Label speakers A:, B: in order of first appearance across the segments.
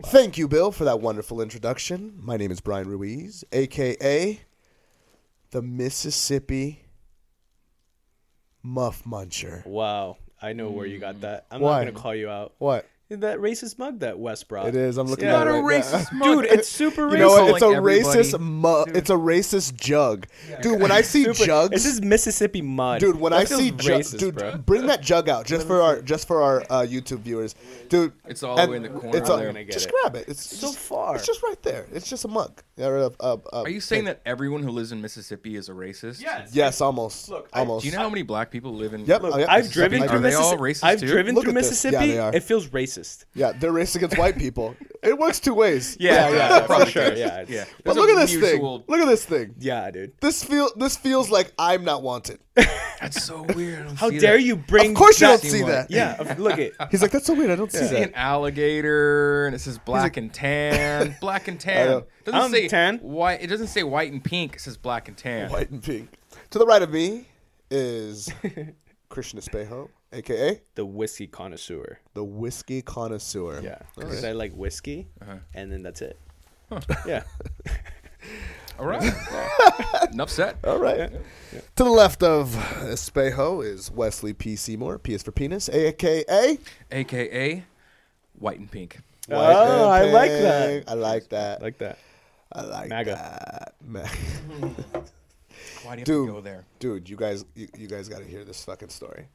A: Thank you, Bill, for that wonderful introduction. My name is Brian Ruiz, aka the Mississippi Muff Muncher.
B: Wow, I know where you got that. I'm
A: Why?
B: not gonna call you out.
A: What?
B: That racist mug that Wes brought.
A: It is. I'm looking
B: Yeah.
A: at it
C: Not a
A: right now.
C: racist mug.
B: Dude, it's super racist.
A: You know what? It's a
C: Calling everybody-
A: racist. mug. it's a racist jug, dude. When I see
B: Super-
A: jugs,
B: This is Mississippi mud.
A: dude. When
B: That
A: I see jugs, dude,
B: bro.
A: bring that jug out just for our just for our uh, YouTube viewers, dude.
C: It's all the way in the corner
A: It's all,
C: there.
B: gonna get
A: just
B: it.
A: grab it. It's
B: So
A: just-
B: far.
A: It's just right there. It's just a mug. Yeah, uh,
C: Are you saying that everyone who lives in Mississippi is a racist?
A: Yes, Yes, almost.
B: Look,
A: almost.
C: Do you know how many black people live in?
A: Yep.
B: Look,
A: oh, yep.
B: I've
A: Mississippi.
B: driven through Mississippi. I've driven through
A: at. Yeah,
B: Mississippi.
A: they are.
B: it feels racist.
A: Yeah, they're racist against white people. It works two ways.
B: Yeah, yeah, for
C: probably
B: sure. Yeah,
C: Yeah.
A: But
C: There's
A: look at this
C: mutual-
A: thing. Look at this thing.
B: yeah, dude.
A: This feel this feels like I'm not wanted.
C: That's so weird.
B: How dare
C: that.
B: you bring?
A: Of course you
B: that-
A: don't see that.
B: Yeah, look it.
A: He's like, that's so weird. I don't see
C: See
A: that.
C: an alligator, and it says black and tan. Black and tan.
A: know.
C: Doesn't
B: I'm
C: say
B: tan.
C: White. It doesn't say white and pink. It says black and tan.
A: White and pink. To the right of me is Christian Espejo, aka
B: The whiskey connoisseur.
A: the whiskey connoisseur.
B: Yeah, because
A: right.
B: I like whiskey,
C: Uh-huh.
B: and then that's it. Yeah.
C: All right. Enough said.
A: All right. To the left of Espejo is Wesley P. Seymour. P is for penis, aka
C: AKA white and pink.
A: White
B: Oh,
A: and
B: I like that.
A: I like that.
B: like that.
A: I like
B: MAGA.
A: that. Ma-
C: Why do you have
A: Dude.
C: to go there?
A: Dude, you guys, you, you guys got to hear this fucking story.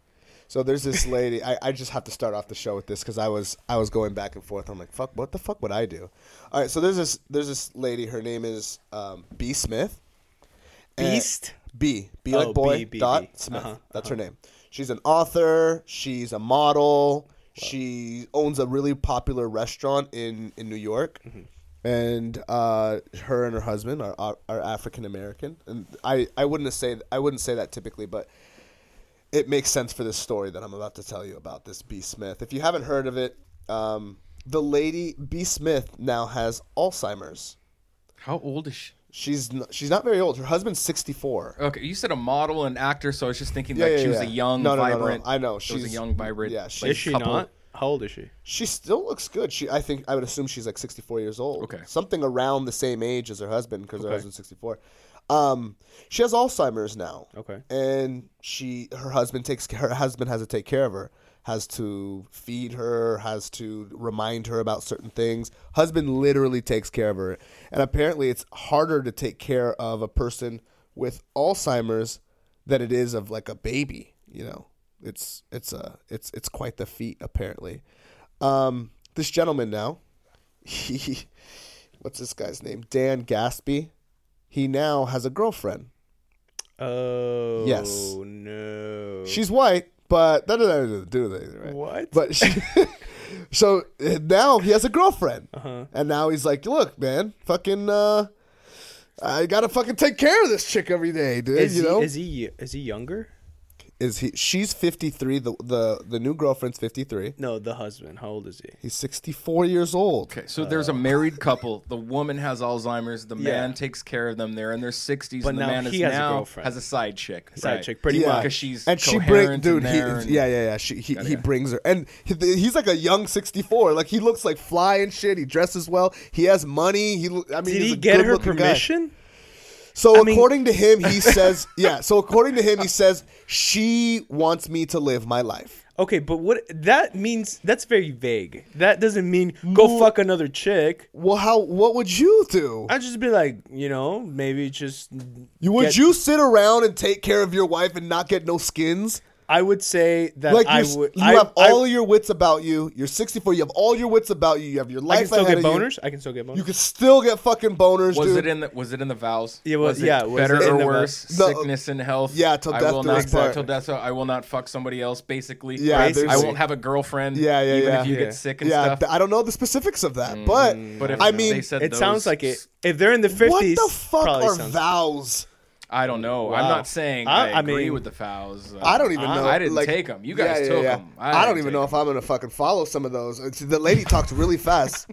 A: So there's this lady. I, I just have to start off the show with this because I was I was going back and forth. I'm like, fuck, what the fuck would I do? All right, so there's this there's this lady. Her name is um, B Smith. And-
B: Beast?
A: B B
B: Oh,
A: like boy
B: B, B,
A: dot
B: B.
A: Smith.
B: Uh-huh,
A: That's her name. She's an author. She's a model. She owns a really popular restaurant in in New York.
B: Mm-hmm.
A: And uh, her and her husband are are, are African American, and I, I wouldn't say I wouldn't say that typically, but it makes sense for this story that I'm about to tell you about this B Smith. If you haven't heard of it, um, the lady B Smith now has Alzheimer's.
C: How old is she?
A: She's n- she's not very old. Her husband's 64.
C: Okay, you said a model and actor, so I was just thinking
A: Yeah,
C: like
A: yeah,
C: she was
A: yeah.
C: a young,
A: No, no, no, no.
C: vibrant.
A: I know,
C: she's was a young, vibrant.
A: yeah, she's-
B: Is she
C: couple.
B: not? How old is she?
A: She still looks good. She, I think, I would assume she's like 64 years old.
C: Okay.
A: something around the same age as her husband because her husband's 64. Um, she has Alzheimer's now.
B: Okay.
A: and she, her husband takes her husband has to take care of her, has to feed her, has to remind her about certain things. Husband literally takes care of her, and apparently it's harder to take care of a person with Alzheimer's than it is of like a baby. You know, it's it's a it's it's quite the feat apparently. Um, this gentleman now, he, what's this guy's name? Dan Gasby. He now has a girlfriend.
B: Oh.
A: Yes.
B: No.
A: She's white, but that doesn't do with anything, right?
B: What?
A: But she, so uh, now he has a girlfriend,
B: Uh-huh.
A: and now he's like, "Look, man, fucking, uh, I gotta fucking take care of this chick every day, dude.
B: Is
A: you
B: he,
A: know,
B: is he is he younger?
A: Is he? She's fifty three. The the the new girlfriend's fifty three.
B: No, the husband. How old is he?
A: He's sixty four years old.
C: Okay, so there's a married couple. The woman has Alzheimer's. The
B: Yeah.
C: man takes care of them. They're in their 60s,
B: But
C: and the
B: now
C: man
B: he
C: is
B: has a girlfriend.
C: has a side chick.
B: Side
C: right.
B: chick, pretty
A: Yeah.
B: much.
C: because she's
A: And she
C: coherent
A: brings, dude. He,
C: and-
A: yeah, yeah, yeah. She, he,
C: Yada,
A: he
C: yada.
A: brings her, and he, he's like a young sixty-four. Like he looks like fly and shit. He dresses well. He has money. He, I mean,
B: Did
A: he's
B: he
A: a
B: get her
A: good-looking guy. So
B: I mean-
A: according to him, he says, yeah. So according to him, he says she wants me to live my life.
B: Okay, but what that means? That's very vague. That doesn't mean go
A: Well-
B: fuck another chick.
A: Well, how? What would you do?
B: I'd just be like, you know, maybe just.
A: You would
B: get-
A: you sit around and take care of your wife and not get no skins?
B: I would say that
A: Like
B: I
A: you're,
B: would.
A: you
B: I,
A: have
B: I-
A: all your wits about you. You're 64. You have all your wits about you. You have your life.
B: I
A: life
B: can still
A: ahead
B: get
A: of you.
B: boners. I can still get boners.
A: You can still get fucking boners,
C: Was
A: dude.
C: it in the Was it in the vows?
B: Yeah, well,
C: was it
B: yeah, was
C: better
B: it
C: or worse?
A: No, uh,
C: Sickness and health.
A: yeah, till
C: I
A: death
C: will
A: do
C: not
A: part.
C: till death. So I will not fuck somebody else. Basically,
A: Yeah,
C: Right?
A: there's-
C: I won't have a girlfriend.
A: Yeah, yeah,
C: even
A: yeah.
C: if you
B: Yeah.
C: get sick and
A: yeah,
C: stuff.
A: th- I don't know the specifics of that, but mm.
C: but if
A: I mean,
C: they said
B: it
C: those,
B: sounds like it. If they're in the fifties,
A: what the fuck are
B: sounds,
A: vows?
C: I don't know. I'm not saying
B: I-
C: I,
B: I
C: agree
B: mean-
C: with the fouls. Uh,
A: I don't even know.
C: I didn't
A: like-
C: them. You guys took 'em. I
A: I, don't even
C: know
A: know
C: 'em.
A: if I'm gonna fucking follow some of those. The lady talked really fast.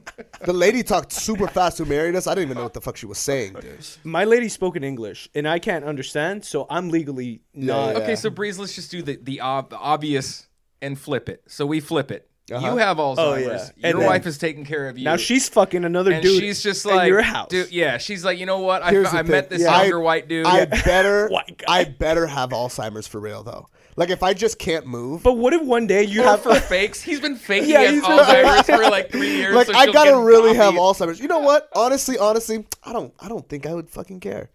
A: the lady talked super fast who married us. I didn't even know what the fuck she was saying, dude.
B: My lady spoke in English, and I can't understand, so I'm legally not.
A: yeah.
C: Okay, so Breeze, let's just do the the, ob- the obvious and flip it. So we flip it. Uh-huh. You have oh, Alzheimer's.
B: Oh, yeah.
C: Your
B: then-
C: wife is taking care of you.
B: Now she's fucking another
C: and
B: dude.
C: she's just like,
B: your house.
C: dude, yeah. She's like, you know what? I,
A: Here's
C: I
A: the
C: met
A: thing.
C: this
A: Yeah.
C: younger
A: I-
C: white dude.
A: I better, I better have Alzheimer's for real though. Like if I just can't move,
B: But what if one day you have
C: for fakes. He's been faking
B: Yeah,
C: yeah,
B: he's been-
C: Alzheimer's for like three years.
A: like
C: so
A: I
C: she'll
A: gotta
C: get
A: really have. Alzheimer's. You know what? Honestly, honestly, I don't, I don't think I would fucking care.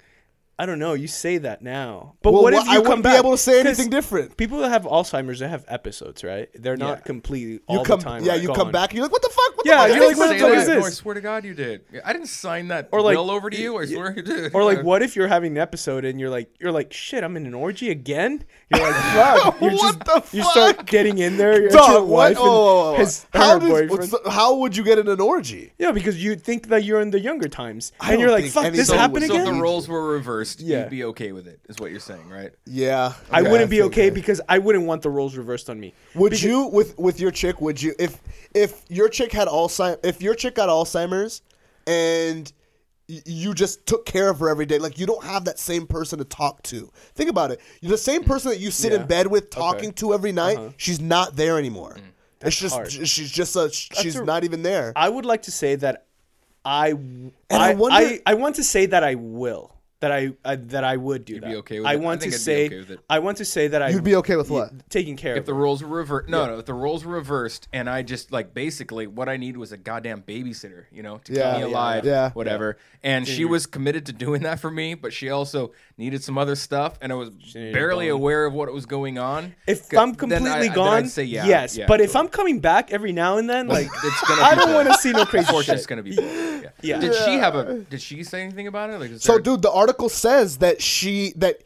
B: I don't know. You say that now, but
A: Well,
B: what if
A: wh-
B: you
A: I
B: come
A: wouldn't
B: back?
A: be able to say
B: 'Cause
A: anything different?
B: People that have Alzheimer's, they have episodes, right? They're not
C: Yeah.
B: completely all
A: You come,
B: the time.
A: yeah,
B: like,
A: you
B: gone.
A: come back and you're like, what the fuck? What
B: Yeah,
A: the fuck
B: you're
A: is
B: like, what the
C: Say
B: fuck
C: that.
B: is
C: No, I swear to God, you did. I didn't sign that
B: Or like-
C: will over to you. I swear you did.
B: Or like, what if you're having an episode and you're like, you're like, shit, I'm in an orgy again. You're like, fuck. You're
A: What
B: just,
A: the fuck.
B: You start getting in there. You're
A: Dog,
B: your
A: what?
B: wife and
A: Oh, oh.
B: his
A: how,
B: her
A: does-
B: boyfriend.
A: what's how would you get in an orgy?
B: Yeah, because you think that you're in the younger times,
A: I
B: and you're like,
A: think
B: "Fuck,
A: any-
B: this
A: so-
B: happened
C: so
B: again."
C: if the roles were reversed,
B: Yeah.
C: you'd be okay with it, is what you're saying, right?
A: Yeah,
B: I wouldn't be okay
A: that.
B: because I wouldn't want the roles reversed on me.
A: Would
B: Because-
A: you with with your chick? Would you if if your chick had Alzheimer's? If your chick got Alzheimer's, and you just took care of her every day, like you don't have that same person to talk to. Think about it. You're the same person that you sit in bed with, talking to every night.
B: Uh-huh.
A: She's not there anymore. It's just
B: hard.
A: she's just a she's
B: a-
A: not even there.
B: I would like to say that I,
A: I
B: I,
A: wonder-
B: I, I want to say that I will. That I, I that I would do
C: You'd
B: that.
C: be okay with
B: I
C: it? I
B: want
C: think
B: to
C: I'd be
B: say
C: okay with it.
B: I want to say that I
A: You'd be okay with what?
B: taking care
C: If
B: of
C: the
B: her.
C: roles were reversed, no, no. If the roles were reversed, and I just like basically what I need was a goddamn babysitter, you know, to
A: Yeah,
C: keep
A: yeah,
C: me alive,
A: yeah.
C: whatever. And she mm-hmm. was committed to doing that for me, but she also needed some other stuff, and I was
B: needed
C: barely
B: bone.
C: aware of what was going on.
B: If
C: G-
B: I'm
C: then
B: completely
C: I- then
B: gone,
C: I'd say yeah,
B: yes.
C: yeah,
B: but if. I'm coming back every now and then, like
C: it's gonna,
B: I
C: be
B: don't want to see no crazy
C: Of course,
B: shit.
C: it's gonna be. both, Yeah.
B: Yeah.
C: Did she have a? Did she say anything about it? Like, is
A: So,
C: there-
A: dude, the article says that she that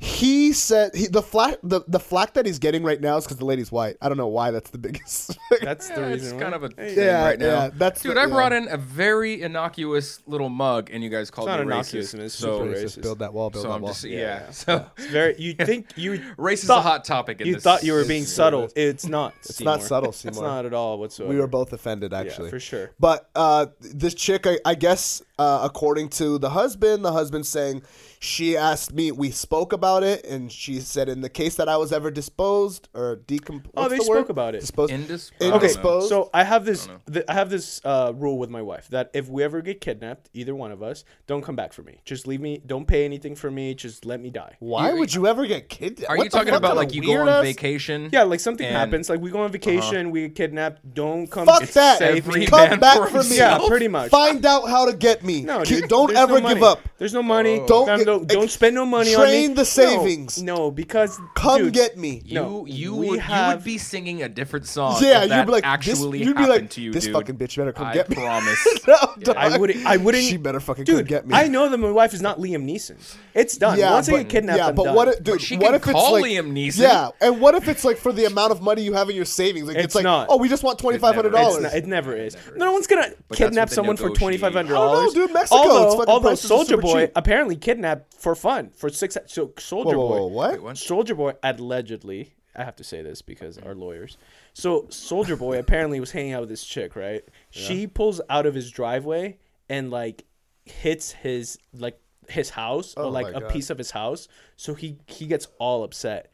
A: he said he, the flack the, the flack that he's getting right now is because the lady's white. I don't know why that's the biggest.
B: That's the
C: Yeah,
B: reason.
C: it's kind of a thing
A: Yeah,
C: right now.
A: yeah, that's
C: Dude,
A: the-
C: I
A: yeah.
C: brought in a very innocuous little mug, and you guys called
B: not
C: me
B: innocuous,
C: racist.
B: it's
C: so,
B: super
A: Just
B: racist.
A: build that wall. Build
C: so
A: that
C: I'm
A: wall.
C: just yeah.
B: Yeah.
C: So
B: It's very. You think you
C: race is a hot topic. In
B: you
C: this,
B: thought you were being
A: is.
B: subtle. It's not.
A: It's not subtle,
B: It's not at all whatsoever.
A: We were both offended, actually.
B: for sure.
A: But uh, this chick, I, I guess, uh, according to the husband, the husband saying she asked me. We spoke about it, and she said, in the case that I was ever disposed or decomposed.
B: Oh, they spoke about it.
A: Disposed.
C: Indis-
A: Okay,
C: I don't know.
A: Indisposed.
B: So I have this. th- I have this uh, rule with my wife that if we ever get kidnapped, either one of us, don't come back for me. Just leave me. Don't pay anything for me. Just let me die.
A: Why would you ever get kidnapped?
C: Are
A: What
C: you talking about like you go on
A: ass-
C: vacation?
B: Yeah, like something
C: And- Uh-huh.
B: happens. Like we go on vacation, we get kidnapped. Don't come.
A: Fuck
B: it's
A: that.
B: Save
C: Every.
A: Come back
C: for
A: for me.
B: Yeah, pretty much.
A: Find out how to get me.
B: No, dude,
A: don't
B: there's
A: ever
B: no
A: give
B: money.
A: up.
B: There's no money.
A: Don't
B: Fam,
A: get-
B: don't, don't spend no money on it.
A: train
B: me.
A: the savings.
B: No, because
A: Come
B: dude,
A: get me.
C: You
B: No,
C: you
B: we
C: would you
B: have-
C: would be singing a different song.
A: Yeah,
C: if
A: you'd
C: that
A: be like, this-
C: actually
A: you'd be
C: happened
A: like,
C: to you,
A: this
C: dude.
A: fucking bitch better come
C: I
A: get me.
C: I promise.
A: No,
C: Yeah.
B: I wouldn't. I wouldn't.
A: She better fucking come
B: Dude,
A: get me.
B: I know that my wife is not Liam Neeson. It's done.
A: Yeah,
B: Once I
A: but,
B: get kidnapped,
A: yeah,
B: I'm
A: but
B: done.
A: what, if, dude?
C: she
A: what
C: can
A: if it's
C: call
A: like
C: Liam Neeson.
A: Yeah, and what if it's like for the amount of money you have in your savings? Like it's,
B: It's
A: like,
B: not.
A: oh, we just want twenty five hundred
B: It's
A: dollars.
B: not, it never is. No one's gonna
C: what
B: kidnap
C: they
B: someone for
C: negotiate.
B: twenty five hundred
A: I
B: dollars.
A: don't know, oh, dude. Mexico, it's
B: Although,
A: fucking
B: although
A: prices are
B: Soldier
A: super
B: Boy
A: cheap.
B: apparently kidnapped for fun for six. So Soldier
A: Whoa, whoa,
B: Boy,
A: whoa, what?
B: Soulja Boy allegedly. I have to say this because our lawyers. So Soulja Boy apparently was hanging out with this chick, right? She pulls out of his driveway and like hits his like his house or
A: Oh
B: like a
A: God.
B: piece of his house. So he he gets all upset.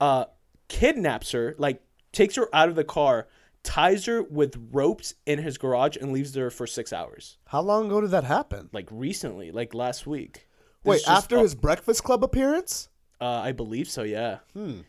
B: Uh, kidnaps her, like takes her out of the car, ties her with ropes in his garage, and leaves her for six hours.
A: How long ago did that happen?
B: Like recently, like last week.
A: Wait,
B: just
A: after his Breakfast Club appearance?
B: uh, I believe so. Yeah.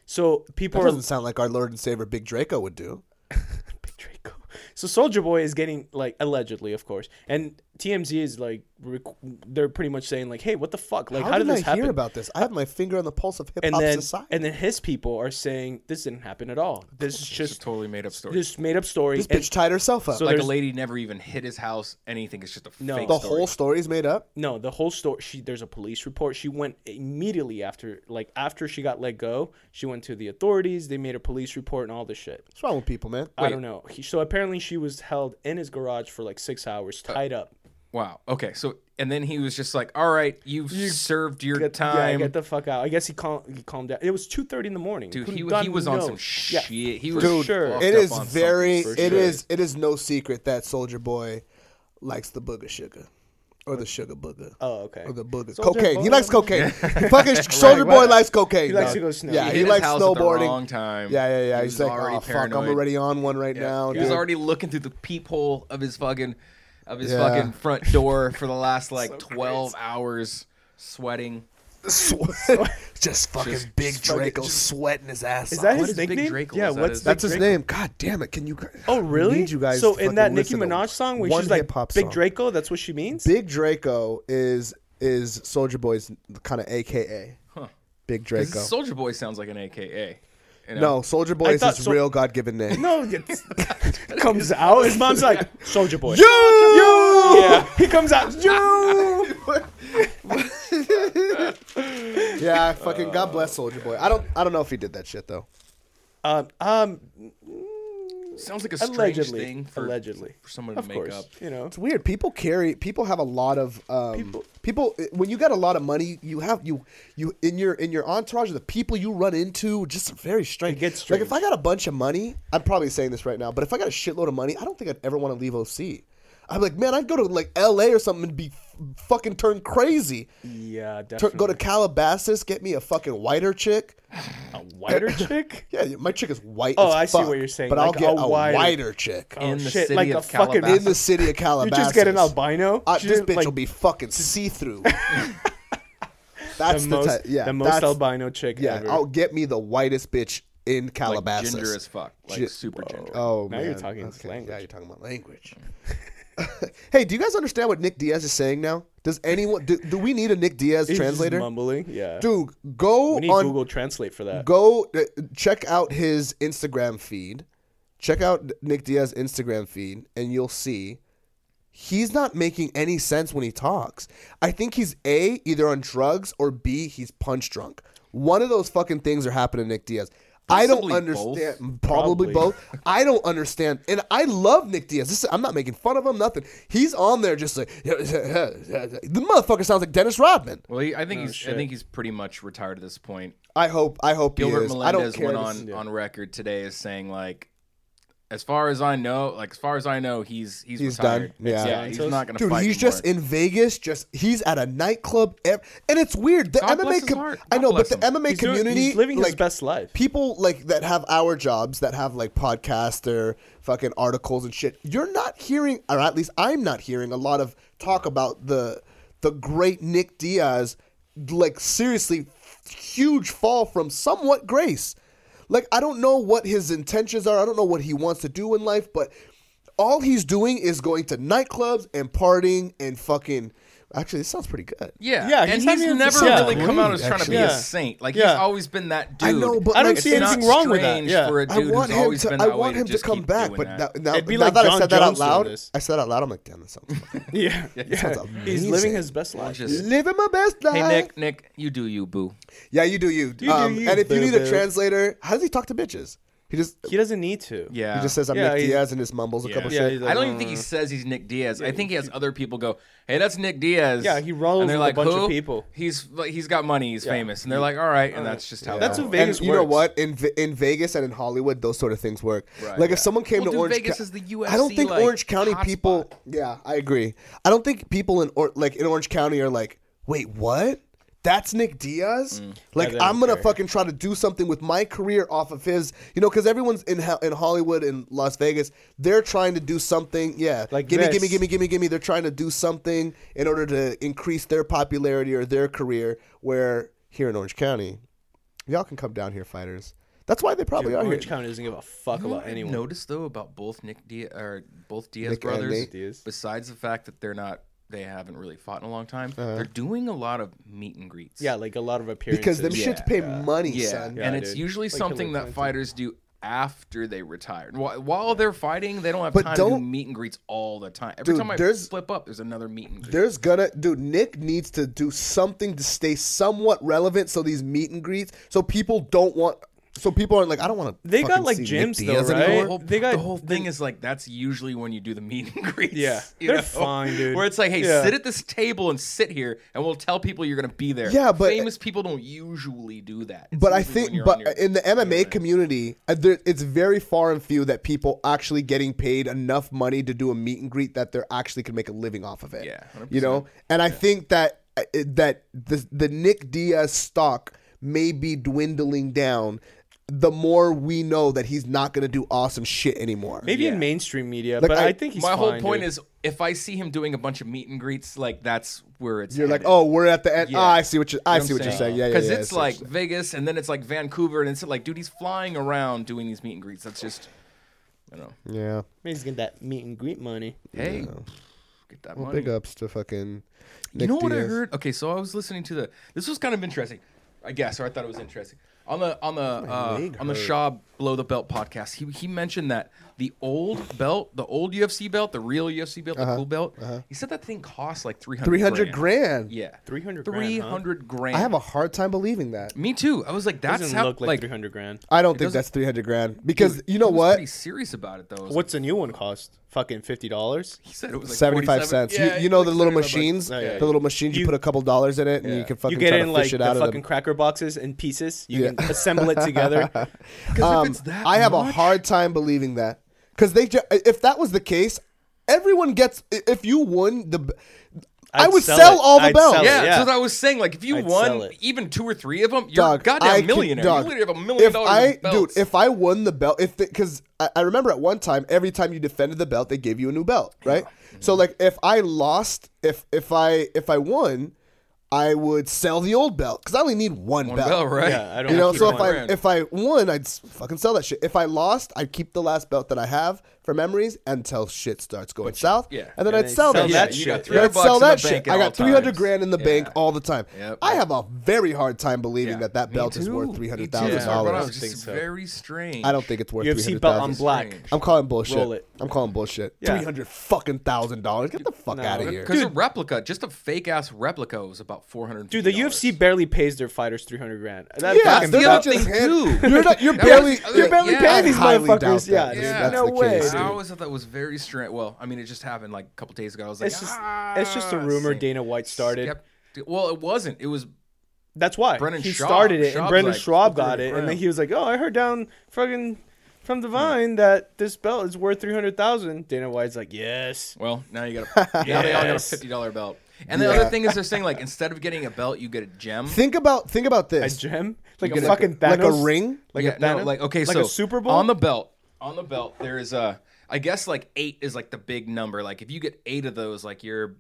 B: So people
A: That doesn't sound like our Lord and Savior Big Draco would do.
B: Big Draco. So Soulja Boy is getting like allegedly, of course, and TMZ is like rec- they're pretty much saying like, "Hey, what the fuck? Like,
A: how,
B: how,
A: did
B: did this
A: I
B: happen?"
A: hear about this? I have my finger on the pulse of hip
B: and
A: hop
B: then
A: society.
B: and then his people are saying this didn't happen at all. This is
C: It's a
B: just
C: totally made up story.
B: this made up story.
A: this
B: and-
A: bitch tied herself up.
B: So
C: like a lady never even hit his house. Anything. It's just a
B: No.
C: fake
A: the
C: story.
A: whole story's made up.
B: No, the whole story. She there's a police report. She went immediately after, like after she got let go. She went to the authorities. They made a police report and all this shit.
A: What's wrong with people, man?
B: I don't know. He, so apparently she was held in his garage for like six hours, uh, tied up.
C: Wow. Okay. So and then he was just like, "All right, you've served your
B: Get,
C: time."
B: Yeah, get the fuck out. I guess he calmed. He calmed down. It was two thirty in the morning.
C: Dude, he, he was on some
B: knows.
C: shit.
B: Yeah,
C: he was
A: Dude,
B: sure.
C: fucked
A: It
C: up
A: is very.
C: something,
A: It
C: for
A: is.
C: sure.
A: It is no secret that Soulja Boy likes the booger sugar. or the sugar booger.
B: Oh, okay.
A: Or the booger.
B: Soulja
A: cocaine. He likes cocaine. fucking Soulja Boy
B: right.
A: likes cocaine.
B: He likes
A: dog.
B: to go snow.
A: Yeah,
C: He
A: he, likes
C: house the
A: snowboarding.
C: wrong time.
A: Yeah, yeah, yeah.
C: He
A: He's
C: was
A: like, oh,
C: already
A: oh fuck. I'm already on one right now.
C: He was already looking through the peephole of his fucking of his
A: Yeah.
C: fucking front door for the last like
B: So
C: 12
B: crazy.
C: hours sweating.
A: just fucking
C: Just-
A: big
C: just fucking-
A: Draco
C: just-
A: sweating his ass
B: Is
A: off.
B: that
C: What
B: his
C: Big
B: nickname?
C: Draco?
B: Yeah,
C: Is that
B: what's
C: his-
B: Big
A: That's his
B: Draco?
A: name. God damn it! Can you?
B: Oh, really?
A: I need you guys.
B: so
A: to
B: in that Nicki Minaj song, where she's like
A: hip-hop
B: Big
A: song.
B: Draco, that's what she means.
A: Big Draco is is Soulja Boy's kind of AKA.
C: Huh.
A: Big Draco.
C: Soulja Boy sounds like an AKA. You know?
A: No, Soulja Boy
B: I
A: is
B: thought
A: his
B: Sol-
A: real God given name.
B: No, it's, comes out. His mom's like Soulja Boy.
A: You!
B: Yeah, he comes out. You.
A: Yeah, fucking God bless Soulja Boy. I don't I don't know if he did that shit though.
B: Um, um,
C: sounds like a strange
B: allegedly,
C: thing for,
B: allegedly,
C: for someone
B: of
C: to make
B: course,
C: up.
B: you know.
A: It's weird. People carry. People have a lot of um,
B: People-
A: people. When you got a lot of money, you have you you in your in your entourage. The people you run into just very strange.
B: It gets
A: Like if I got a bunch of money, I'm probably saying this right now. But if I got a shitload of money, I don't think I'd ever want to leave OC. I'm like, man, I'd go to like L.A. or something and be f- fucking turn crazy.
B: Yeah,
A: Tur
B: definitely.
A: go to Calabasas, get me a fucking whiter chick.
B: a whiter chick.
A: Yeah, my chick is white. As chick.
B: Oh,
A: as
B: I see what you're saying,
A: But
B: like
A: I'll get
B: a
A: a
B: whiter-
A: whiter chick
B: Oh
C: In the
B: shit!
C: city
B: like
C: of
B: a fucking.
C: Calabasas.
A: in the city of Calabasas.
B: You just get an albino.
A: Uh, this bitch
B: like,
A: will be fucking see through. That's
B: the
A: the,
B: most,
A: type. Yeah,
B: the most albino chick
A: Yeah,
B: ever.
A: I'll get me the whitest bitch in Calabasas.
C: Like
A: Calabasas.
C: ginger as fuck. Like
A: Gi-
C: super ginger.
A: Oh
B: Now
A: man,
B: you're talking
A: okay.
B: language.
A: Yeah, you're talking about language. hey, do you guys understand what Nick Diaz is saying now? Does anyone? Do, do we need a Nick Diaz
B: He's
A: translator?
B: mumbling. Yeah.
A: Dude, go
B: we need
A: on.
B: Google Translate for that.
A: Go uh, check out his Instagram feed. Check out Nick Diaz's Instagram feed, and you'll see he's not making any sense when he talks. I think he's a either on drugs or b he's punch drunk. One of those fucking things are happening to Nick Diaz. I don't
C: Possibly
A: understand. Probably,
B: Probably.
A: both. I don't understand, and I love Nick Diaz. This is, I'm not making fun of him. Nothing. He's on there just like the motherfucker sounds like Dennis Rodman.
C: Well, he, I think oh, he's I think he's pretty much retired at this point.
A: I hope. I hope he
C: Gilbert
A: is. I don't
C: Melendez
A: care.
C: went
A: to
C: on
A: see-
C: on record today as saying like, as far as I know, like as far as I know, he's he's,
A: He's
C: retired.
A: done. Yeah.
C: yeah, he's
B: Santos?
C: not gonna
A: Dude,
C: fight
A: he's
C: anymore.
A: just in Vegas. Just he's at a nightclub, and it's weird. The
C: God
A: MMA,
C: his
A: com- I know, but the
C: him.
A: MMA
B: He's doing-
A: community,
B: he's living
A: like
B: his best life.
A: people like that have our jobs, that have like podcasts or fucking articles and shit. You're not hearing, or at least I'm not hearing a lot of talk about the the great Nick Diaz. Like seriously, huge fall from somewhat grace. Like I don't know what his intentions are. I don't know what he wants to do in life, but all he's doing is going to nightclubs and partying and fucking. Actually, this sounds pretty good.
C: yeah,
B: Yeah,
C: and
B: he's
C: he's, never
B: yeah.
C: really come out
A: Great,
C: as trying to be
B: actually.
C: a saint. Like
B: Yeah.
C: he's always been that dude.
A: I know, but
B: I don't
A: like,
B: see anything wrong with that, yeah.
C: for a
A: I
C: dude
A: want
C: who's
A: him
C: always
A: to.
C: been
A: I
C: that way
A: want him to
C: just
A: come back, but
C: that.
A: now, now,
B: It'd be
A: now
B: like
A: that I
B: John
A: said that out loud. I said out loud. I'm like, damn, that sounds.
B: Yeah, yeah. He's living his best life.
C: Just-
A: Living my best life.
C: Hey Nick, Nick, you do you, boo.
A: Yeah, you do you.
B: do
A: um,
B: you,
A: and if you need a translator, how does he talk to bitches? He just
B: He doesn't need to.
C: Yeah,
A: he just says I'm
B: Yeah,
A: Nick
B: he's-
A: Diaz and just mumbles a couple
B: Yeah,
A: shit.
B: he's
C: I don't even think he
B: "Uh."
C: says he's Nick Diaz. I think he has other people go, "Hey, that's Nick Diaz."
B: Yeah, he rolls
C: and they're
B: with a
C: like,
B: bunch of
C: "Who?"
B: people.
C: He's like, he's got money, he's
B: Yeah.
C: famous, and they're like, "All right," and that's just how.
B: That's
C: that
B: who. Vegas
A: and you know
B: works.
A: what? In Ve- in Vegas and in Hollywood, those sort of things work.
C: Right,
A: like
C: yeah.
A: if someone came
C: Well,
A: to
C: dude,
A: Orange,
C: Vegas
A: Ca-
C: is the
A: I don't
C: UFC,
A: think
C: like,
A: Orange County people.
C: hotspot.
A: Yeah, I agree. I don't think people in or like in Orange County are like, wait, what? That's Nick Diaz. Mm.
B: Like
A: I'm gonna
B: care.
A: fucking try to do something with my career off of his. You know, because everyone's in in Hollywood and Las Vegas. They're trying to do something. Yeah,
B: Like
A: gimme, gimme, gimme, gimme, gimme. They're trying to do something in order to increase their popularity or their career. Where here in Orange County, y'all can come down here, fighters. That's why they probably
B: Dude,
A: are
B: Orange
A: here.
B: County doesn't give a fuck
C: You know
B: about
C: what I
B: anyone.
C: noticed though about both Nick Diaz or both Diaz
A: Nick
C: brothers,
B: Diaz.
C: besides the fact that they're not, they haven't really fought in a long time.
A: Uh-huh.
C: They're doing a lot of meet and greets.
B: Yeah, like a lot of appearances.
A: Because them
C: Yeah,
A: shits pay
B: yeah.
A: money,
C: yeah,
A: son.
B: Yeah,
C: and it's
B: dude.
C: usually
B: Like
C: something that fighters do after they retire. While, while they're fighting, they don't have
A: But
C: time to do meet and greets all the time. Every
A: Dude,
C: time I
A: there's-
C: flip up, there's another meet and greet.
A: There's gonna, dude. Nick needs to do something to stay somewhat relevant, so these meet and greets, so people don't want. So people aren't like, I don't want to.
B: They got, like, gyms, though, right?
C: The whole,
B: They got-
C: the whole
B: they-
C: thing is like that's usually when you do the meet and greets.
B: Yeah.
C: you
B: They're fine, dude.
C: Where it's like, hey,
B: Yeah.
C: sit at this table and sit here, and we'll tell people you're gonna be there.
A: Yeah, but-
C: famous people don't usually do that. It's
A: But I think, but
C: your-
A: in the MMA
C: your-
A: community, uh, there, it's very far and few that people actually getting paid enough money to do a meet and greet that they're actually can make a living off of it.
C: Yeah, 100%.
A: you know. And I think that uh, that the the Nick Diaz stock may be dwindling down. The more we know that he's not going to do awesome shit anymore.
B: Maybe
C: Yeah.
B: in mainstream media,
A: Like,
B: but
A: I-
B: I, think he's
C: my whole
B: fine,
C: point
B: dude.
C: is if I see him doing a bunch of meet and greets, like that's where it's.
A: You're like,
C: headed.
A: oh, we're at the end.
C: Yeah.
A: Ah, I see what you. I see what you're saying. Yeah, yeah,
C: Because
A: yeah. I
C: it's
A: see what
C: like
A: you're saying.
C: Vegas, and then it's like Vancouver, and it's like, dude, he's flying around doing these meet and greets. That's just, I don't know,
A: yeah.
B: Maybe he's getting that meet and greet money.
C: hey, get that
A: Well,
C: money.
A: big ups to fucking.
C: You
A: Nick
C: know what I
A: Diaz.
C: heard? Okay, so I was listening to the. This was kind of interesting, I guess, or I thought it was interesting. On the on the uh, on the. Schaub Below the Belt podcast, he he mentioned that the old belt, the old UFC belt, the real UFC belt,
A: Uh-huh,
C: the cool belt, he said that thing costs like three hundred.
A: Three hundred grand.
C: Yeah,
B: 300 grand, huh?
C: Three hundred grand.
A: I have a hard time believing that.
C: Me too. I was like, that's
B: Doesn't
C: how
B: look like,
C: like
B: 300 grand.
A: I don't think
C: doesn't-
A: that's three hundred grand because you know
C: he was
A: what?
C: Pretty serious about it though. I was
B: What's the new one cost? Fucking fifty dollars.
C: like- he said? It was like
A: 75
C: 47
A: cents.
C: Yeah,
A: you, you know
C: like
A: the little
C: 75 bucks.
A: machines,
B: yeah,
A: the little machines. You,
B: You-
A: put a couple dollars in it, and
C: Yeah.
A: you can fucking
B: You get
A: try
B: in
A: to
B: like
A: fish
B: the
A: it out of
B: fucking
A: them.
B: cracker boxes in pieces. You
A: Yeah.
B: can assemble it together.
C: 'Cause if
A: Um,
C: it's that
A: I have a hard time believing that because they. Ju- if that was the case, everyone gets. If you won the, I
B: I'd sell
A: sell, all the
B: I'd
A: belts.
C: Yeah,
B: yeah.
C: that's what I was saying. Like, if you
B: I'd
C: won even two or three of them, you're
A: Dog,
C: a goddamn
A: I can-
C: millionaire.
A: dog,
C: you literally have a million
A: if
C: dollars
A: I,
C: in belts.
A: dude, if I won the belt, if because I, I remember at one time, every time you defended the belt, they gave you a new belt, right? So like, if I lost, if if I if I won, I would sell the old belt because I only need one,
C: One
A: belt.
C: belt, right?
B: Yeah, I don't
A: You know, so if I
C: brand.
A: if I won, I'd s- fucking sell that shit. If I lost, I'd keep the last belt that I have for memories until shit starts going south.
C: yeah.
A: and then
B: And
A: I'd sell
B: sell
A: that
B: that
A: shit.
B: shit.
C: you got
B: Yeah.
C: three
A: I'd sell that shit. I got three hundred
C: times.
A: grand in the bank all the time.
C: Yep.
A: I have a very hard time believing
C: Yeah.
A: that that
C: Me
A: belt is worth
C: Me
A: three
C: too.
A: hundred
C: Yeah,
A: thousand
C: but I
A: dollars.
C: was just
B: so.
C: very strange.
A: I don't think it's worth three
B: UFC
A: hundred
B: belt on
A: thousand.
B: black.
C: Strange.
A: I'm calling bullshit.
B: Roll it.
A: I'm calling bullshit.
B: Yeah.
A: Three hundred fucking thousand dollars. Get the fuck
B: No,
A: out of here.
C: Because a replica, just a fake ass replica, was about four hundred.
B: Dude, the UFC barely pays their fighters 300 grand. That
A: Yeah,
B: fucking
A: they're
C: the
A: not
C: other
A: just
C: thing, too.
A: You're. You're barely.
B: You're barely paying these motherfuckers. Yeah,
A: that,
B: dude.
A: dude.
C: Yeah.
A: That's
B: no way.
A: Case,
C: I always thought that was very strange. Well, I mean, it just happened like a couple days ago. I was like,
B: It's just
C: ah,
B: it's just a rumor
C: same.
B: Dana White started.
C: Skepti- Well, it wasn't. It was
B: That's why
C: Brendan
B: he
C: Schaub.
B: started it, and
C: Schaub's
B: Brendan
C: like, Schaub
B: got
C: it
B: it, and then he was like, "Oh, I heard down fucking from
C: Hmm.
B: Divine that this belt is worth 300,000." Dana White's like, "Yes."
C: well. Now you got a, now they all got a
B: Yes.
C: fifty dollar belt. And the
A: Yeah.
C: other thing is, they're saying like instead of getting a belt, you get a gem.
A: Think about. Think about
B: A
A: this.
B: gem, like a
C: get a-
B: fucking
A: like a ring?
B: like
C: yeah,
B: a
C: no, like okay,
B: like
C: so
B: a Super Bowl
C: on the belt. On the belt, there is a. I guess like eight is like the big number. Like if you get eight of those, like you're.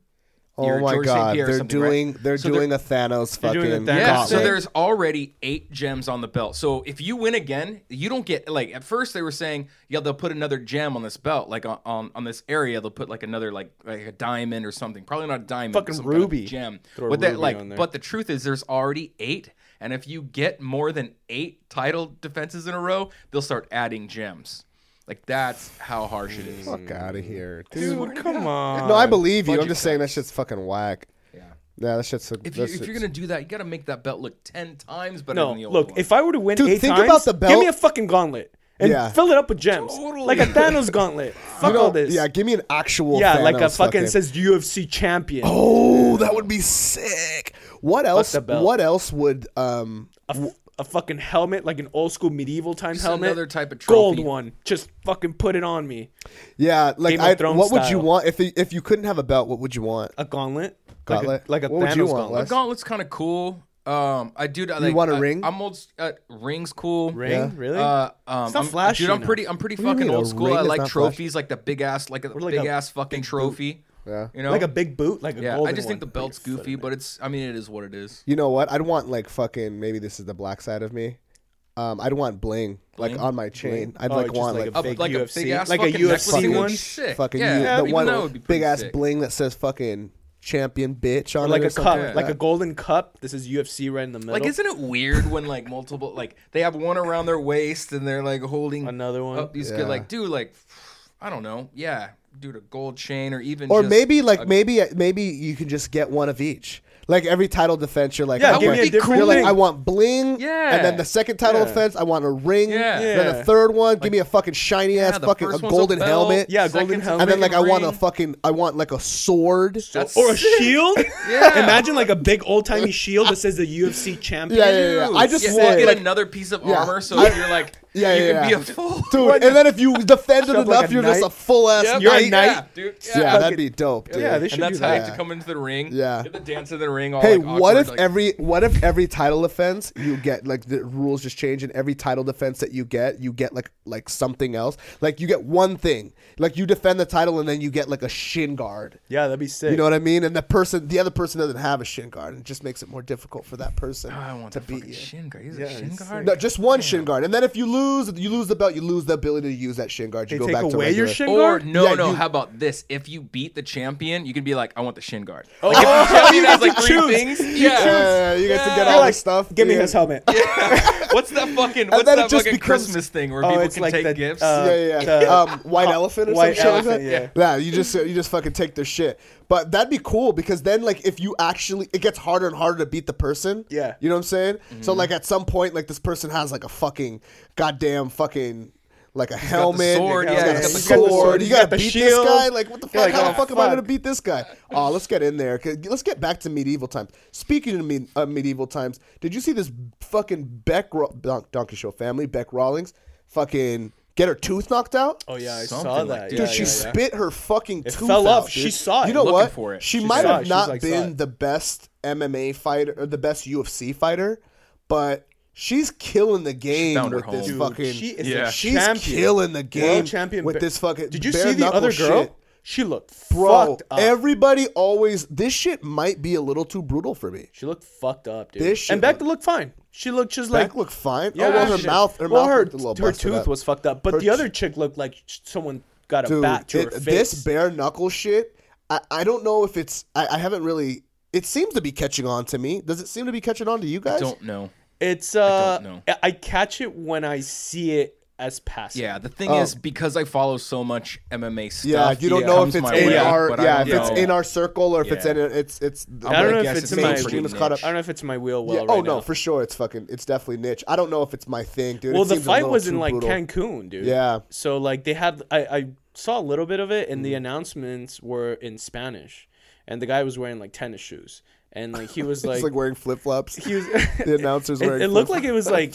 A: Oh my
C: George
A: god, they're
C: something, right?
A: doing. They're
C: So
A: doing a Thanos
B: They're doing
A: fucking.
B: a Thanos
C: Yeah, so there's already eight gems on the belt. So if you win again, you don't get like at first they were saying, yeah, they'll put another gem on this belt, like on on, on this area, they'll put like another like like a diamond or something. Probably not a diamond,
B: Fucking
C: some kind of
B: ruby.
C: gem.
B: Throw a
C: But that
B: ruby
C: like, but the truth is, there's already eight, and if you get more than eight title defenses in a row, they'll start adding gems. Like that's how harsh it is.
A: Fuck out of here, dude.
B: Dude, come on.
A: No, I believe you. I'm
C: budget
A: just saying that
C: cuts.
A: shit's fucking whack.
C: Yeah.
A: Yeah, that shit's.
C: If, you,
A: that
C: if
A: shit's-
C: you're gonna do that, you gotta make that belt look ten times better
B: No,
C: than the old
B: look,
C: one.
B: if I were to win
A: Dude,
B: eight
A: think
B: times,
A: about the belt.
B: give me a fucking gauntlet and
A: Yeah.
B: fill it up with gems,
C: Totally.
B: like a Thanos gauntlet. Fuck
A: you know,
B: all this.
A: Yeah, give me an actual.
B: yeah, like a
A: Thanos
B: fucking says UFC champion.
A: Oh, that would be sick. What else?
B: the belt.
A: What else would um?
B: a, f- a fucking helmet, like an old school medieval time
C: Just
B: helmet.
C: another type of trophy.
B: gold one. Just fucking put it on me.
A: Yeah, like
B: Game of
A: I.
B: Thrones
A: What would you want if if you couldn't have a belt? What would you want?
B: A gauntlet.
A: Gauntlet?
B: Like a, like a
A: What would you want,
B: gauntlet.
A: Les?
C: A gauntlet's kind of cool. Um, I do. I, like,
A: want a
C: I-
A: ring?
C: I'm old. Uh, rings cool.
B: Ring?
A: Yeah.
B: Really?
C: Uh, um,
B: It's not
C: I'm,
B: flashy
C: Dude, I'm pretty. I'm pretty
A: What do you
C: fucking old school. I like
A: not
C: trophies, like the big ass, like a
B: like
C: big
B: a
C: ass fucking trophy.
A: Yeah.
C: You know,
B: like a big boot, like a
C: yeah.
B: golden
C: I just think the
B: one.
C: belt's goofy, but it's. I mean, it is what it is.
A: You know what? I'd want like fucking. Maybe this is the black side of me. Um, I'd want bling,
C: Bling?
A: like on my chain. I'd
B: Oh,
A: like
B: just
A: want
B: like
A: like,
B: a big
C: like a
B: UFC,
C: big ass
B: like a
C: fucking
B: UFC
C: necklace thing
B: one,
C: sick.
A: fucking
C: yeah,
A: you-
C: yeah,
A: the
C: even
A: one
C: would be
A: big
C: pretty
A: ass
C: sick.
A: bling that says fucking champion bitch on
B: or like
A: it or
B: a
A: something
B: cup,
A: like
B: like a golden cup. This is UFC right in the middle.
C: Like, isn't it weird when like multiple like they have one around their waist and they're like holding
B: Another one?
C: Up these
A: Yeah.
C: good like dude like I don't know yeah dude a gold chain or even
A: or
C: just
A: maybe like
C: a-
A: maybe maybe you can just get one of each. Like every title defense, you're like,
B: Yeah,
C: That
A: okay,
C: would be
B: different
A: you're like. I want bling.
C: Yeah.
A: And then the second title
B: Yeah.
A: offense, I want a ring.
C: Yeah.
A: Then the third one, give me a fucking shiny ass
C: the
A: fucking a golden
C: belt,
A: helmet.
B: Yeah,
C: second's
B: golden helmet.
A: And then like I
C: freaking
A: want a fucking I want like a sword.
C: That's
B: or a
C: sick.
B: shield.
C: Yeah.
B: Imagine like a big old timey shield that says the UFC champion.
A: Yeah, yeah, yeah.
C: Dude,
A: I just
C: yeah,
A: want
C: get
A: like
C: another piece of
A: Yeah.
C: armor so
A: I-
C: you're like
A: Yeah,
C: you
A: yeah,
C: can
A: yeah.
C: be a full
A: dude. And then if you defend it
B: Shove
A: enough,
B: like a
A: you're just a
B: knight.
A: full ass
C: Yep.
B: You're a
A: knight.
B: knight.
C: Yeah, dude.
A: Yeah,
C: Yeah.
A: that'd be dope, dude.
B: Yeah, they should
C: and that's
B: do
C: how
B: that.
C: you have to come into the ring.
A: Yeah.
C: Get the dance in the ring. All
A: Hey,
C: like,
A: what
C: awkward,
A: if
C: like-
A: every what if every title offense you get like the rules just change and every title defense that you get you get like like something else like you get one thing like you defend the title and then you get like a shin guard
B: Yeah, that'd be sick.
A: you know what I mean and the person the other person doesn't have a shin guard and it just makes it more difficult for that person
C: Oh, I want
A: to
C: the
A: beat you.
C: shin guard. He's
B: Yeah,
C: a shin guard.
A: No, just one shin guard, and then if you lose, you lose the belt. You lose the ability to use that shin guard. You
B: They
A: go
B: take
A: back to
B: away your
A: regular.
B: shin
C: Or
B: guard.
C: no,
A: Yeah,
C: no.
A: you-
C: How about this? If you beat the champion, you can be like, "I want the shin guard."
B: Oh,
C: Like if the champion
B: you
C: has
B: get
C: like
B: to
C: three
B: choose.
C: things,
B: You
C: yeah.
A: Yeah, yeah, you get to get all
B: You're
A: the stuff.
B: Give me
A: yeah.
B: his helmet.
C: What's that fucking? What's
A: then
C: that fucking
A: becomes-
C: Christmas thing where
B: Oh,
C: people
B: it's
C: can
B: like
C: take
B: the,
C: gifts?
B: uh,
A: yeah, yeah.
B: the-
A: um, white elephant or
B: white
A: some shit
B: elephant,
A: like that.
B: yeah.
A: Yeah, you just you just fucking take their shit. But that'd be cool because then like if you actually it gets harder and harder to beat the person.
B: Yeah.
A: You know what I'm saying? So
C: Mm-hmm.
A: like at some point like this person has like a fucking goddamn fucking like a helmet.
C: sword, yeah,
A: got a
C: got the
A: sword. You gotta
B: got
A: beat
B: shield.
A: this guy. Like what the fuck?
B: like,
A: How
B: oh,
A: the fuck am I gonna beat this guy? Oh, let's get in there. Let's get back to medieval times. Speaking of me, uh, medieval times, did you see this fucking Bec Ro- Don- Donkey Show family? Bec Rawlings, fucking get her tooth knocked out.
B: Oh yeah, I
C: Something
B: saw
C: like
B: that.
C: that.
A: Dude,
B: yeah,
A: she
B: yeah, yeah.
A: spit her fucking
B: It
A: tooth
B: fell
A: out,
B: off.
A: dude.
B: She saw it.
A: You know
C: Looking
A: what?
C: for it.
A: She,
B: She
A: might
B: saw
A: have
B: it. She
A: not
B: like, saw
A: been
B: it.
A: the best MMA fighter or the best UFC fighter, but she's killing the game
C: found her
A: with this
C: home.
B: Dude,
A: fucking.
B: she is
C: Yeah.
B: a
A: she's
B: champion.
A: killing the game
B: champion
A: with
B: ba-
A: this fucking.
B: Did you
A: bare
B: see the
A: knuckle
B: other girl?
A: shit.
B: She looked
A: Bro,
B: fucked up.
A: everybody always this shit might be a little too brutal for me.
B: she looked fucked up, dude.
A: This shit
B: and Bec
A: look-
B: looked fine. She looked just
A: Bec
B: like
A: looked fine.
B: yeah,
A: oh well, her
B: she-
A: mouth, her
B: well,
A: mouth
B: her,
A: looked a little
B: her
A: busted
B: tooth
A: up.
B: was fucked up, but
A: Her
B: the other chick looked like someone got a
A: Dude,
B: bat to
A: it-
B: her face.
A: this bare knuckle shit. I, I don't know if it's. I, I haven't really. It seems to be catching on to me. Does it seem to be catching on to you guys?
C: I don't know.
B: It's uh,
C: know.
B: I, I catch it when I see it as passive.
C: Yeah, the thing
A: Oh.
C: is because I follow so much MMA stuff.
A: Yeah, you don't
C: it
A: know if it's in
C: way,
A: our yeah if it's
C: know.
A: in our circle or if it's in it's it's.
C: I'm
B: I don't
C: gonna
B: know if it's
C: it's
B: in my
A: mainstream is caught up.
B: I don't know if it's my wheel well
A: Yeah,
B: right
A: oh
B: now.
A: no, for sure, it's fucking. It's definitely niche. I don't know if it's my thing, dude.
B: well,
A: It
B: the
A: seems a
B: fight
A: little
B: was in like
A: brutal.
B: Cancun, dude.
A: Yeah.
B: So like they had, I, I saw a little bit of it, and the
A: Mm.
B: announcements were in Spanish, and the guy was wearing like tennis shoes, and like he was like,
A: It's like wearing flip flops.
B: he was.
A: The announcers
B: it,
A: wearing.
B: it looked like it was like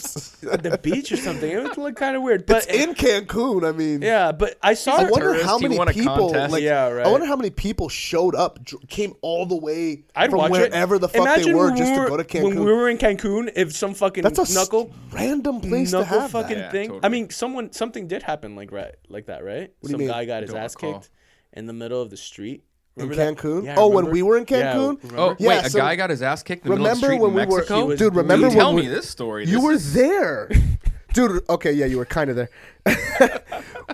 B: at the beach or something. It looked kind of weird, but
A: It's in Cancun. I mean,
B: yeah, but I saw.
A: I wonder
C: tourist,
A: how many people. Like,
B: Yeah, right.
A: I wonder how many people showed up, came all the way
B: I'd
A: from
B: watch
A: wherever
B: it.
A: the fuck
B: Imagine
A: they were
B: when
A: just to go to Cancun.
B: When we were in Cancun, if some fucking
A: That's a s-
B: knuckle
A: random place to have
B: fucking
A: that.
C: Yeah,
B: thing. I mean, someone something did happen like right like that, right?
A: do you
B: Some
A: mean?
B: guy got his
C: Don't
B: ass
C: recall.
B: kicked in the middle of the street.
A: In
B: Remember that?
A: Cancun.
B: Yeah,
A: oh, when
B: remember?
A: we were in
B: Yeah,
A: Cancun.
B: remember?
C: Oh
A: Yeah,
C: wait, a guy got his ass kicked in the middle of the
A: Remember
C: street
A: when
C: in
A: we were,
C: Mexico.
B: He was
A: dude? Remember
C: you tell
A: when
C: me this story.
A: You
C: This
A: were
C: is-
A: there, dude. Okay, yeah, you were kind of there.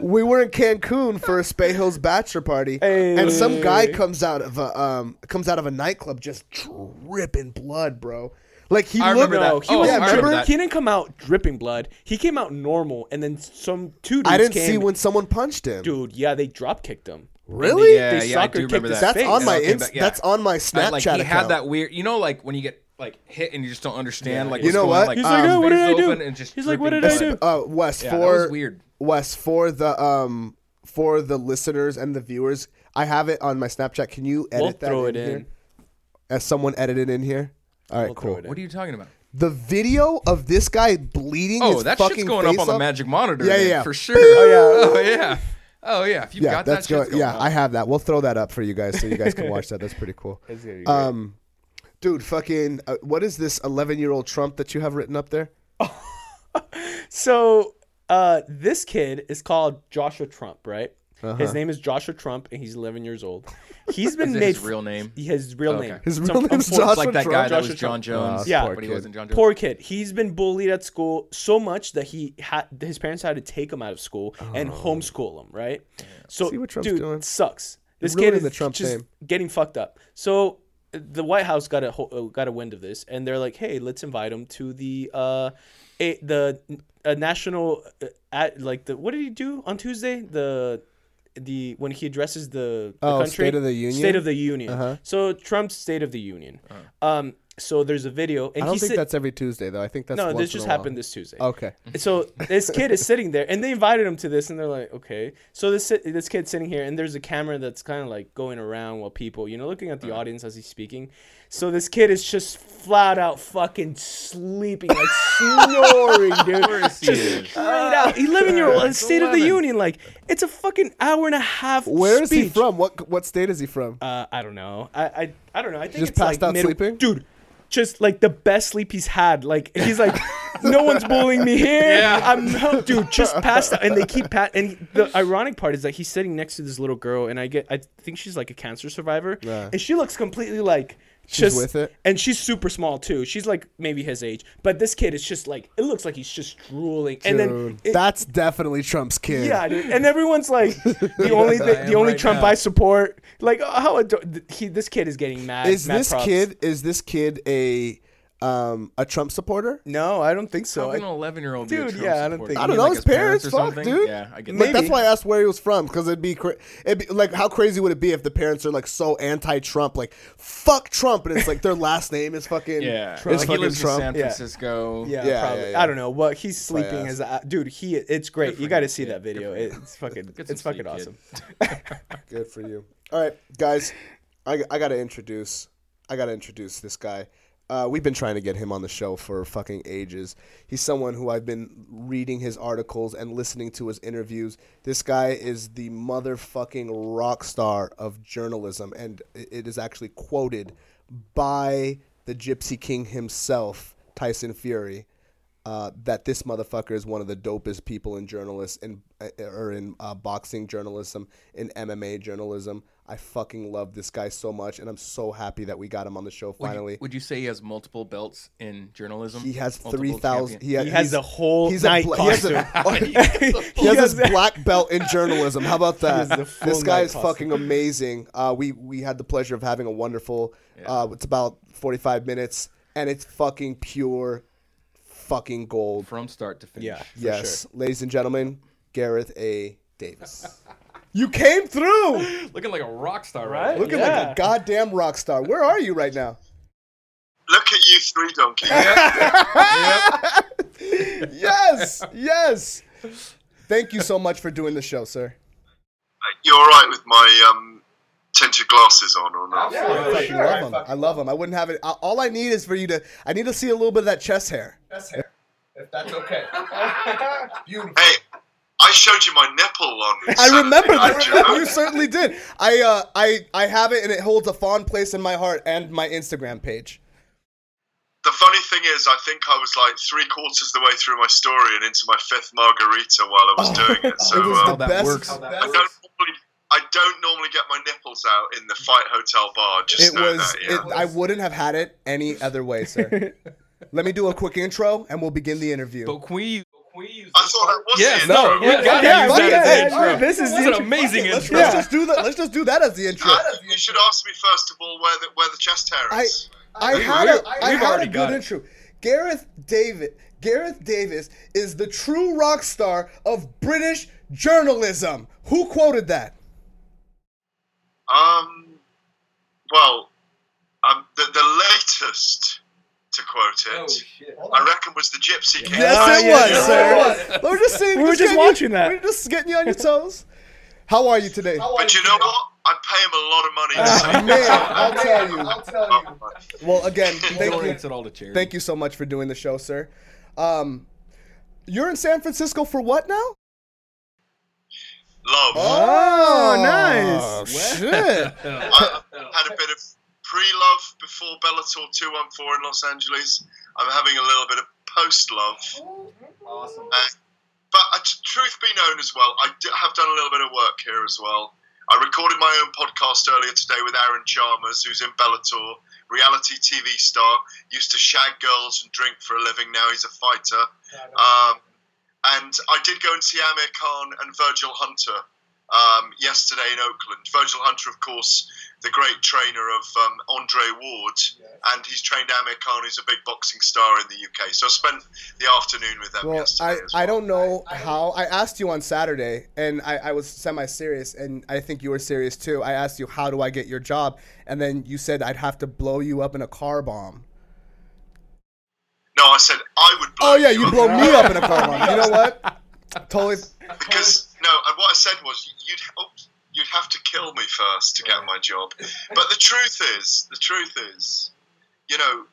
A: we were in Cancun for a Spejo's bachelor party, and some guy comes out of a um comes out of a nightclub just dripping blood, bro. Like he
C: I
A: looked.
C: remember that.
B: No, he
C: Oh,
B: was
A: I remember
B: remember
C: that.
B: he didn't come out dripping blood. He came out normal, and then some two dudes
A: I didn't
B: came.
A: see when someone punched him.
B: Dude, yeah, they drop kicked him.
A: Really?
C: Yeah,
B: They
C: yeah, I do
B: kicked
C: remember that.
A: That's
B: face.
A: on my
C: And it came
A: ins-
C: back- yeah.
A: That's on my
C: I-
A: Snapchat
C: like he
A: account.
C: had that weird, you know, like when you get like hit and you just don't understand,
B: Yeah,
C: like
B: yeah.
C: what's
A: You know
C: going
A: what?
C: like
B: He's like, oh, what did I do?
C: and just
B: He's like, what
C: dripping
B: did I do?
A: uh, Wes
C: Yeah, that
A: for
C: was weird.
A: Wes for the um for the listeners and the viewers. I have it on my Snapchat. Can you edit
B: We'll
A: that
B: throw
A: in
B: it in.
A: here? As someone edited in here. All right,
B: We'll
A: cool.
C: What are you talking about?
A: The video of this guy bleeding.
C: Oh,
A: his
C: that shit's going up on the magic monitor.
A: Yeah, yeah.
C: for sure.
B: Oh, yeah,
C: Oh yeah. Oh yeah. If you
A: Yeah,
C: got
A: that's
C: that, shit's
A: going.
C: going
A: Yeah,
C: up.
A: I have that. We'll throw that up for you guys so you guys can watch that. That's pretty cool.
B: That's gonna be great.
A: Um, dude, fucking, uh, what is this eleven-year-old Trump that you have written up there?
B: So uh, this kid is called Joshua Trump, right?
A: Uh-huh.
B: His name is Joshua Trump, and he's 11 years old. He's been
C: Is
B: made
C: his real name?
B: His real
C: Okay.
B: name.
A: His
B: So,
A: real name's
B: unfortunately-
A: Joshua
C: like that
A: Trump.
C: guy that was John
B: Trump.
C: Jones.
B: Yeah.
C: but he wasn't John Jones.
B: Poor kid. He's been bullied at school so much that he had his parents had to take him out of school and homeschool him. Right. So,
A: Oh. See what Trump's
B: dude,
A: doing?
B: sucks. This
A: ruining
B: kid is
A: the Trump
B: just
A: name.
B: getting fucked up. So the White House got a uh, got a wind of this, and they're like, "Hey, let's invite him to the uh, a, the uh, national uh, at like the what did he do on Tuesday? The the when he addresses the, the
A: Oh,
B: country
A: State of the Union?
B: State of the Union.
A: Uh-huh.
B: So Trump's State of the Union. Um, so there's a video, and
A: I don't
B: he
A: think
B: sit-
A: that's every Tuesday though. I think that's
B: no,
A: once
B: this
A: in
B: just
A: a while.
B: happened this Tuesday.
A: Okay.
B: So this kid is sitting there, and they invited him to this, and they're like, okay. So this this kid's sitting here, and there's a camera that's kind of like going around while people, you know, looking at the audience as he's speaking. So this kid is just flat out fucking sleeping, like snoring, dude.
C: course he
B: Just
C: is.
B: straight out. 11 year old
C: It's
B: State of the
C: 11.
B: Union, like it's a fucking hour and a half.
A: Where is he
B: speech.
A: from? What what state is he from?
B: Uh, I don't know. I I, I don't know. I think
A: Just
B: it's
A: passed
B: like
A: out
B: mid-
A: sleeping?
B: dude. Just like the best sleep he's had. Like he's like, no one's bullying me here.
C: Yeah.
B: I'm no, dude. Just passed out, and they keep pat. And the ironic part is that he's sitting next to this little girl, and I get, I think she's like a cancer survivor,
A: Yeah.
B: and she looks completely like.
A: She's
B: just
A: with it?
B: and she's super small too. She's like maybe his age, but this kid is just like it looks like he's just drooling, and then it-
A: that's definitely Trump's kid.
B: yeah, dude. and everyone's like the only the, the only
C: right
B: Trump
C: now.
B: I support. Like oh, how ador- th- he this kid is getting mad.
A: Is
B: mad
A: this
B: props.
A: kid is this kid a um a Trump supporter?
B: No, I don't think so.
C: How
B: I-
C: can an 11 year old
B: Dude,
C: be a Trump
B: yeah, I don't think-
A: I don't
C: mean,
A: know
C: like
A: his parents.
C: or
A: fuck,
C: something?
A: dude.
C: Yeah, I get
A: Like,
C: that.
A: that's why I asked where he was from because it'd be cra- it'd be like how crazy would it be if the parents are like so anti-Trump, like fuck Trump, and it's like their last name is fucking
C: Yeah,
A: It's
C: like he
A: fucking
C: lives
A: Trump.
C: in San
B: Yeah.
C: Francisco.
B: yeah,
A: Yeah,
B: probably.
A: yeah, yeah.
B: I don't know, but he's sleeping as a dude. He it's great. You got to see
C: Yeah,
B: that video. It's fucking it's fucking
C: sleep,
B: awesome.
A: Good for you. All right, guys, I, I gotta introduce I gotta introduce this guy. Uh, we've been trying to get him on the show for fucking ages. He's someone who I've been reading his articles and listening to his interviews. This guy is the motherfucking rock star of journalism, and it it is actually quoted by the Gypsy King himself, Tyson Fury uh, that this motherfucker is one of the dopest people in journalists in uh, or in uh, boxing journalism, in MMA journalism. I fucking love this guy so much, and I'm so happy that we got him on the show
C: Would
A: finally.
C: you, would you say he has multiple belts in journalism?
A: he has
C: Multiple
A: three thousand.
C: champion-
A: He,
B: He has a whole
A: he's
B: night
A: a, bla- he has, a, he has his black belt in journalism. How about that? This guy is
B: costume.
A: fucking amazing. Uh, we we had the pleasure of having a wonderful. Uh, it's about 45 minutes, and it's fucking pure, fucking gold.
C: from start to finish.
B: Yeah. for
A: Yes, ladies and gentlemen, Gareth A. Davies. you came through,
C: Looking like a rock star,
B: Right?
C: right?
A: looking
B: Yeah.
A: like a goddamn rock star. Where are you right now?
D: Look at you three, Donkey.
A: yes, yes. Thank you so much for doing the show, sir.
D: You're all right with my um, tinted glasses on or not?
A: I fucking love them. I love them. I wouldn't have it. All I need is for you to. I need to see a little bit of that chest hair. Chest hair, if that's okay. Beautiful.
D: Hey, I showed you my nipple on.
A: I remember
D: night,
A: that.
D: you know?
A: You certainly did. I uh, I I have it, and it holds a fond place in my heart and my Instagram page.
D: The funny thing is, I think I was like three quarters of the way through my story and into my fifth margarita while I was doing it. So
A: it was
D: uh,
A: the
C: that
A: best.
C: works.
D: I don't normally, I don't normally get my nipples out in the fight hotel bar. Just
A: It
D: know
A: was.
D: that, yeah.
A: It, I wouldn't have had it any other way, sir. Let me do a quick intro, and we'll begin the interview.
C: But can we, can we use
D: I
C: this
D: thought that was
C: Yes,
D: the
C: no,
D: intro.
C: we
B: Yeah,
C: gotta
B: yeah,
C: that
B: yeah, yeah,
C: intro.
B: yeah, this is
C: That's
B: the
C: an
B: intro.
C: amazing
A: let's,
C: intro.
A: let's just do that. Let's just do that as the intro.
D: I you should ask me first of all where the where the chest hair is.
A: I
C: We-
A: had a, I had a good intro. Gareth David, Gareth Davies is the true rock star of British journalism. Who quoted that?
D: Um, well, um, the the latest to quote
C: Oh,
D: it, I reckon was the Gypsy King.
A: Yes,
B: Ah,
A: it was,
B: it
A: sir. We were just seeing.
B: We were just
A: getting
B: watching
A: you,
B: that.
A: We were just getting you on your toes. How are you today?
D: But you know what? I pay him a lot of money. to say
A: Ah, Man, I'll tell you. I'll tell
D: you.
A: Well, again, thank you.
C: it all to.
A: Thank you so much for doing the show, sir. Um, you're in San Francisco for what now?
D: Love.
B: Oh, nice.
A: Shit.
D: I had a bit of pre-love before Bellator 214 in Los Angeles. I'm having a little bit of post-love.
C: Awesome.
D: Uh, but uh, truth be known as well, I d- have done a little bit of work here as well. I recorded my own podcast earlier today with Aaron Chalmers, who's in Bellator, reality TV star, used to shag girls and drink for a living. Now he's a fighter. Um, and I did go and see Amir Khan and Virgil Hunter um, yesterday in Oakland. Virgil Hunter, of course, the great trainer of um, Andre Ward, and he's trained Amir Khan, who's a big boxing star in the UK. So I spent the afternoon with them
A: Well,
D: yesterday.
A: I,
D: as
A: I don't know how. I asked you on Saturday, and I, I was semi serious, and I think you were serious too. I asked you, how do I get your job? And then you said I'd have to blow you up in a car bomb.
D: No, I said I would. Blow
A: Oh, yeah, you
D: up.
A: blow me up in a car bomb. You know what? Totally.
D: because no, and what I said was you'd oh, you'd have to kill me first to get my job. But the truth is, the truth is, you know,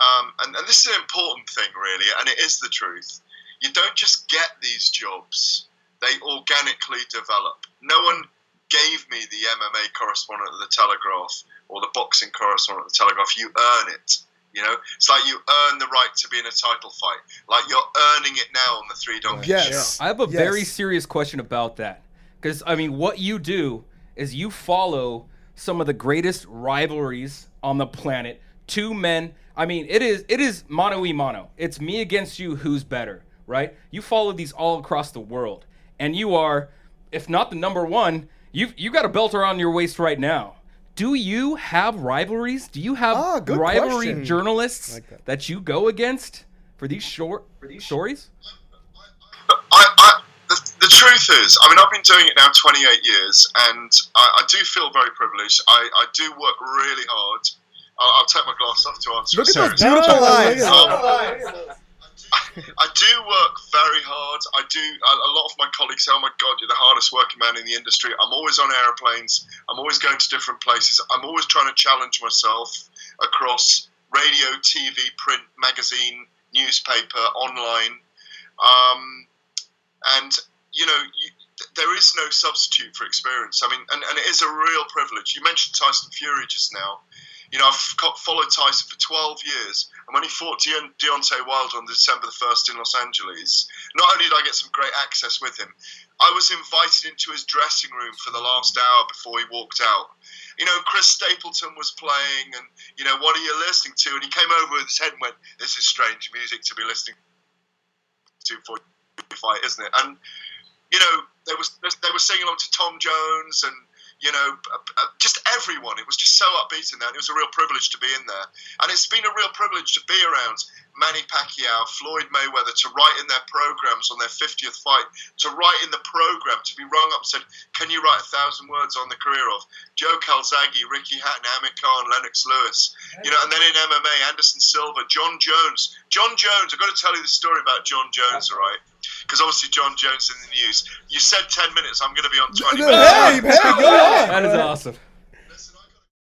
D: um, and, and this is an important thing, really, and it is the truth. You don't just get these jobs; they organically develop. No one gave me the MMA correspondent of the Telegraph or the boxing correspondent of the Telegraph. You earn it. You know, it's like you earn the right to be in a title fight. Like you're earning it now on the Three Donkey
A: Yes.
C: I have a
A: Yes.
C: very serious question about that. Because, I mean, what you do is you follow some of the greatest rivalries on the planet. Two men. I mean, it is it is mano y mano. It's me against you. Who's better, right? You follow these all across the world, and you are, if not the number one, you you got a belt around your waist right now. Do you have rivalries? Do you have
A: Ah, good
C: rivalry
A: question.
C: journalists
A: like that.
C: that you go against for these short for these stories?
D: I, I, the, the truth is, I mean, I've been doing it now 28 years, and I, I do feel very privileged. I, I do work really hard. I'll, I'll take my glass off to answer
A: Look at those beautiful
D: question.
A: eyes.
D: I do work very hard. I do. A, a lot of my colleagues say, "Oh my God, you're the hardest working man in the industry." I'm always on airplanes. I'm always going to different places. I'm always trying to challenge myself across radio, TV, print, magazine, newspaper, online. Um, and you know, you, there is no substitute for experience. I mean, and, and it is a real privilege. You mentioned Tyson Fury just now. You know, I've followed Tyson for 12 years, and when he fought Deon- Deontay Wilder on December the 1st in Los Angeles, not only did I get some great access with him, I was invited into his dressing room for the last hour before he walked out. You know, Chris Stapleton was playing, and, you know, what are you listening to? And he came over with his head and went, This is strange music to be listening to for fight, isn't it? And, you know, they was they were singing along to Tom Jones and you know uh, just everyone. It was just so upbeat in there, and it was a real privilege to be in there. And it's been a real privilege to be around Manny Pacquiao, Floyd Mayweather, to write in their programs on their 50th fight, to write in the program, to be rung up and said, "Can you write a thousand words on the career of Joe Calzaghe, Ricky Hatton, Amir Khan, Lennox Lewis?" You know, and then in MMA, Anderson Silva, Jon Jones. Jon Jones. I've got to tell you the story about Jon Jones, all right? Because obviously Jon Jones in the news. You said 10 minutes. I'm going to be on 20 minutes.
A: Hey, hey, go on.
C: That is awesome.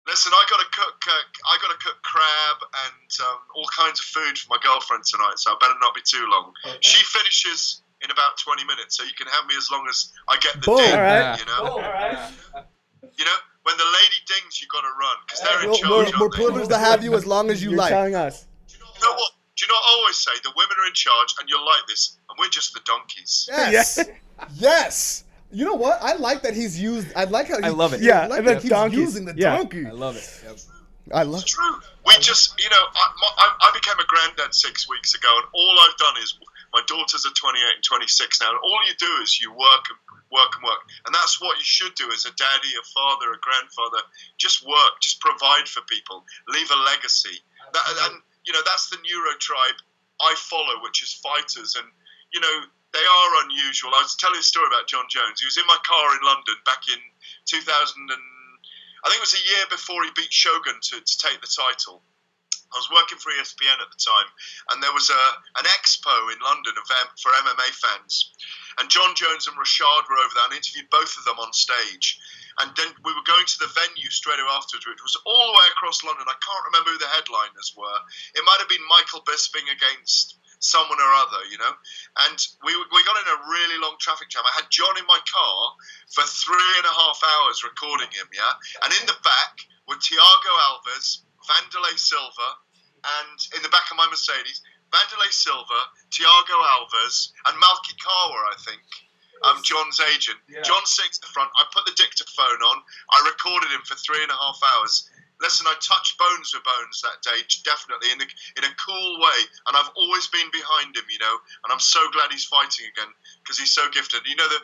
D: Listen, I got to cook. Uh, I got to cook crab and um, all kinds of food for my girlfriend tonight, so I better not be too long. She finishes in about 20 minutes, so you can have me as long as I get the
A: Boom.
D: ding.
A: All
B: right.
D: You know, you know, when the lady dings, you got to run because they're in
A: We're,
D: charge.
A: we're,
D: aren't
A: we're privileged to have you as long as you like.
B: You're
A: like.
B: telling us.
D: Do You know what? Do you know what I always say? The women are in charge, and you're like this, and we're just the donkeys.
A: Yes. Yes. You know what? I like that he's used. I like how he,
C: I love it.
B: Yeah,
A: I like
B: and
A: that
B: the
A: he's
B: donkeys.
A: using the
B: Yeah.
A: donkey.
C: I love it.
A: I love. It.
D: It's true. We just, you know, I, my, I, I became a granddad six weeks ago, and all I've done is my daughters are 28 and 26 now, and all you do is you work and work and work, and that's what you should do as a daddy, a father, a grandfather. Just work, just provide for people, leave a legacy. That, and you know, that's the Neuro tribe I follow, which is fighters, and you know, they are unusual. I was telling a story about Jon Jones. He was in my car in London back in 2000 and I think it was a year before he beat Shogun to, to take the title. I was working for ESPN at the time, and there was a an expo in London for MMA fans, and Jon Jones and Rashad were over there, and I interviewed both of them on stage. And then we were going to the venue straight afterwards, which was all the way across London. I can't remember who the headliners were. It might have been Michael Bisping against someone or other, you know. And we, we got in a really long traffic jam. I had Jon in my car for three and a half hours recording him, yeah. And in the back were Thiago Alves, Wanderlei Silva, and in the back of my Mercedes, Wanderlei Silva, Thiago Alves, and Malki Kawa, I think. Um, Jon's agent. Jon sits at the front. I put the dictaphone on. I recorded him for three and a half hours. Listen, I touched bones with bones that day, definitely in a, in a cool way, and I've always been behind him, you know. And I'm so glad he's fighting again because he's so gifted. You know, the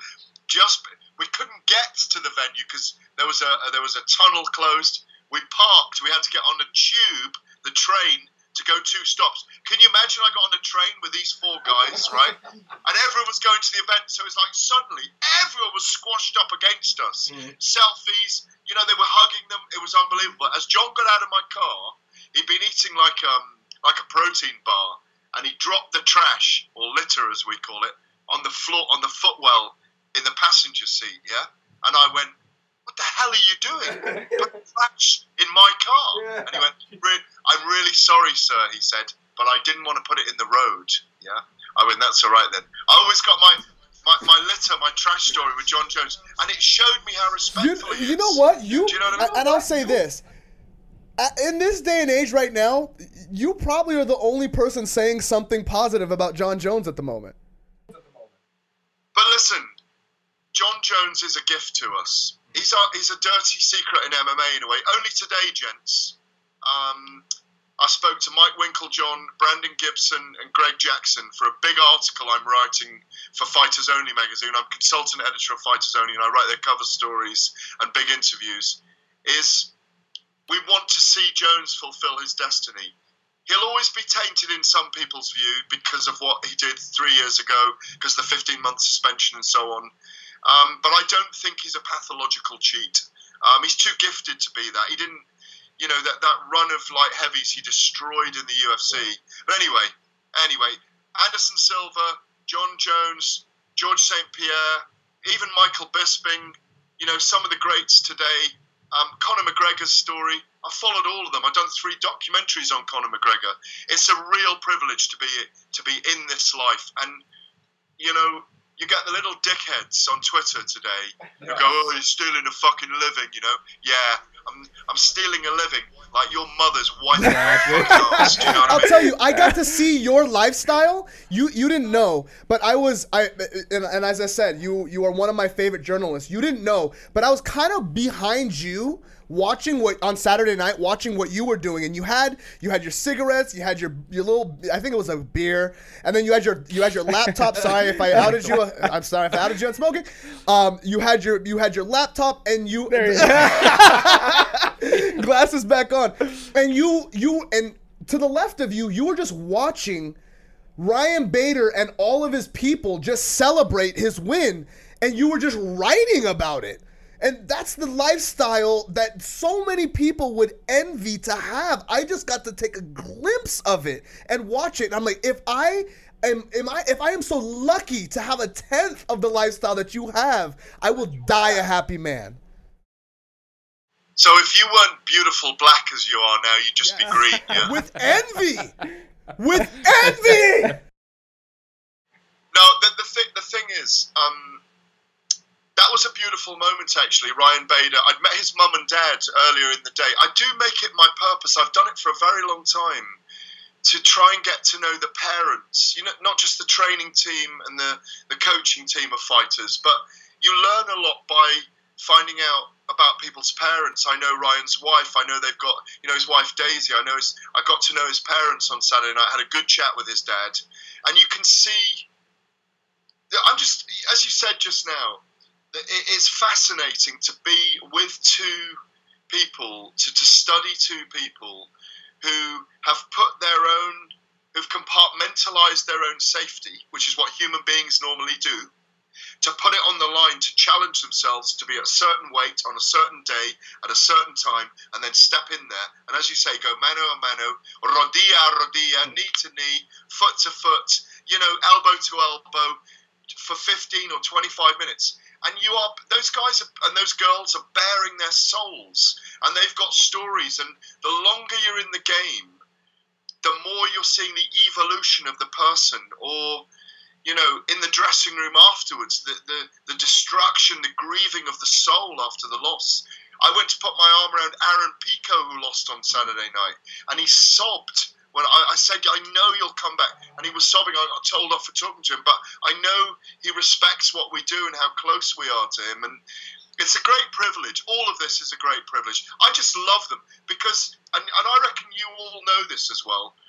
D: just we couldn't get to the venue because there was a uh, there was a tunnel closed. We parked. We had to get on the tube, the train, to go two stops. Can you imagine? I got on a train with these four guys, right? And everyone was going to the event, so it's like suddenly everyone was squashed up against us. Mm. Selfies, you know, they were hugging them. It was unbelievable. As Jon got out of my car, he'd been eating like um like a protein bar, and he dropped the trash or litter as we call it on the floor on the footwell in the passenger seat. Yeah, and I went. What the hell are you doing? Put the trash in my car. And he went, "Re- I'm really sorry, sir, he said, but I didn't want to put it in the road. Yeah. I went, that's all right then. I always got my, my, my litter, my trash story with Jon Jones, and it showed me how respectful he
A: you
D: is.
A: know what? You,
D: Do you know what I mean?
A: and I'll say this. In this day and age right now, you probably are the only person saying something positive about Jon Jones at the moment.
D: But listen, Jon Jones is a gift to us. He's a, he's a dirty secret in MMA in a way. Only today, gents, um, I spoke to Mike Winkeljohn, Brandon Gibson, and Greg Jackson for a big article I'm writing for Fighters Only magazine. I'm consultant editor of Fighters Only, and I write their cover stories and big interviews. Is we want to see Jones fulfill his destiny. He'll always be tainted in some people's view because of what he did three years ago, because the 15 month suspension and so on. Um, but I don't think he's a pathological cheat. Um, he's too gifted to be that. He didn't, you know, that, that run of light heavies he destroyed in the UFC. But anyway, anyway, Anderson Silva, Jon Jones, George St. Pierre, even Michael Bisping, you know, some of the greats today. Um, Conor McGregor's story. I followed all of them. I've done three documentaries on Conor McGregor. It's a real privilege to be to be in this life, and you know, you get the little dickheads on Twitter today who go, "Oh, you're stealing a fucking living," you know? Yeah, I'm I'm stealing a living like your mother's wife. podcast, you know what I
A: I'll
D: mean?
A: tell you, I got to see your lifestyle. You you didn't know, but I was I and, and as I said, you you are one of my favorite journalists. You didn't know, but I was kind of behind you watching what on Saturday night, watching what you were doing, and you had you had your cigarettes, you had your your little I think it was a beer, and then you had your you had your laptop. sorry if I outed you. I'm sorry if I outed you on smoking. Um, you had your you had your laptop, and you. glasses back on, and you you and to the left of you, you were just watching Ryan Bader and all of his people just celebrate his win, and you were just writing about it. And that's the lifestyle that so many people would envy to have. I just got to take a glimpse of it and watch it. And I'm like, if I am, am I, if I am so lucky to have a tenth of the lifestyle that you have, I will die a happy man.
D: So if you weren't beautiful black as you are now, you'd just be green. Yeah.
A: With envy, with envy.
D: No, the, the thing the thing is, um, was a beautiful moment actually. Ryan Bader. I'd met his mum and dad earlier in the day. I do make it my purpose. I've done it for a very long time to try and get to know the parents. You know, not just the training team and the the coaching team of fighters, but you learn a lot by finding out about people's parents. I know Ryan's wife. I know they've got, you know, his wife Daisy. I know his, I got to know his parents on Saturday night. Had a good chat with his dad, and you can see. I'm just, as you said just now, it's fascinating to be with two people, to, to study two people who have put their own, who've compartmentalized their own safety, which is what human beings normally do to put it on the line to challenge themselves to be a certain weight on a certain day at a certain time and then step in there. And as you say go mano a mano rodilla rodilla knee to knee foot to foot you know elbow to elbow for 15 or 25 minutes and you are those guys are, and those girls are bearing their souls. And they've got stories. And the longer you're in the game the more you're seeing the evolution of the person. Or you know, in the dressing room afterwards, the, the, the destruction, the grieving of the soul after the loss. I went to put my arm around Aaron Pico, who lost on Saturday night, and he sobbed when I, I said, I know you'll come back. And he was sobbing. I got told off for talking to him, but I know he respects what we do and how close we are to him. And it's a great privilege. All of this is a great privilege. I just love them because, and, and I reckon you all know this as well.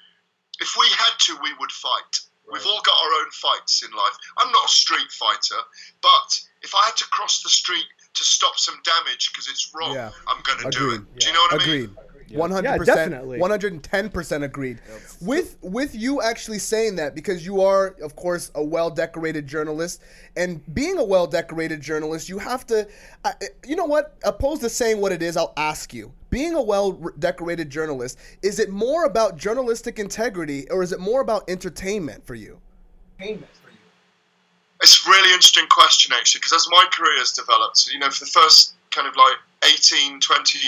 D: If we had to, we would fight We've all got our own fights in life. I'm not a street fighter, but if I had to cross the street to stop some damage because it's wrong,
A: Yeah.
D: I'm going to do it.
A: Agreed.
D: Do you know what I mean?
A: Agreed. One hundred
B: Yeah,
A: percent,
B: definitely.
A: one hundred and ten percent agreed. With with you actually saying that because you are, of course, a well decorated journalist, and being a well decorated journalist, you have to. I you know what? Opposed to saying what it is, I'll ask you. Being a well decorated journalist, is it more about journalistic integrity or is it more about entertainment for you? Entertainment. For you.
D: It's a really interesting question, actually, because as my career has developed, you know, for the first kind of like 18, 20,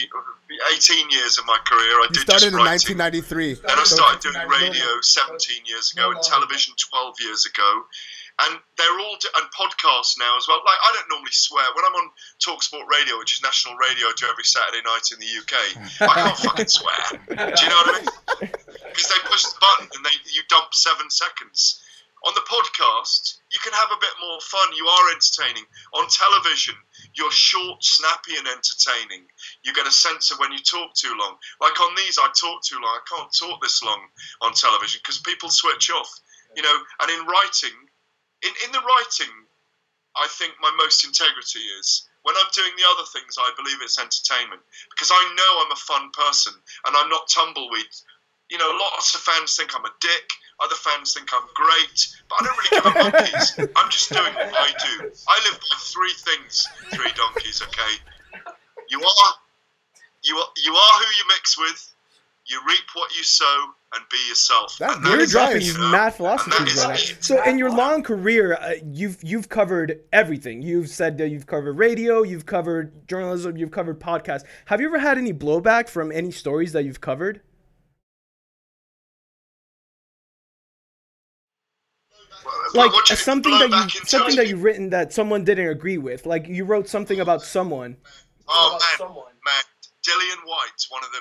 D: 18 years of my career, I
A: You
D: did
A: started
D: just
A: in
D: writing.
A: 1993.
D: Then I started doing radio 17 years ago and television 12 years ago. And they're all, d- and podcasts now as well. Like, I don't normally swear. When I'm on Talksport Radio, which is national radio I do every Saturday night in the UK, I can't fucking swear. Do you know what I mean? Because they push the button and they you dump seven seconds. On the podcast, you can have a bit more fun. You are entertaining. On television, you're short, snappy, and entertaining. You get a sense of when you talk too long. Like on these, I talk too long. I can't talk this long on television because people switch off. You know, and in writing, in, in the writing, I think my most integrity is when I'm doing the other things. I believe it's entertainment because I know I'm a fun person and I'm not tumbleweed. You know, lots of fans think I'm a dick. Other fans think I'm great, but I don't really give a monkeys. I'm just doing what I do. I live by three things, three donkeys. Okay, you are, you are, you are who you mix with. You reap what you sow, and be yourself.
A: That-
D: And
A: You're
B: You're
A: is
B: dropping
A: nice.
B: mad philosophies
D: And that is
B: right now.
D: it.
B: So, in your long career, uh, you've you've covered everything. You've said that you've covered radio, you've covered journalism, you've covered podcasts. Have you ever had any blowback from any stories that you've covered? Like
D: what
B: something that you something that you've written that someone didn't agree with. Like you wrote something about someone.
D: Oh man, man, Dillian Whyte, one of the.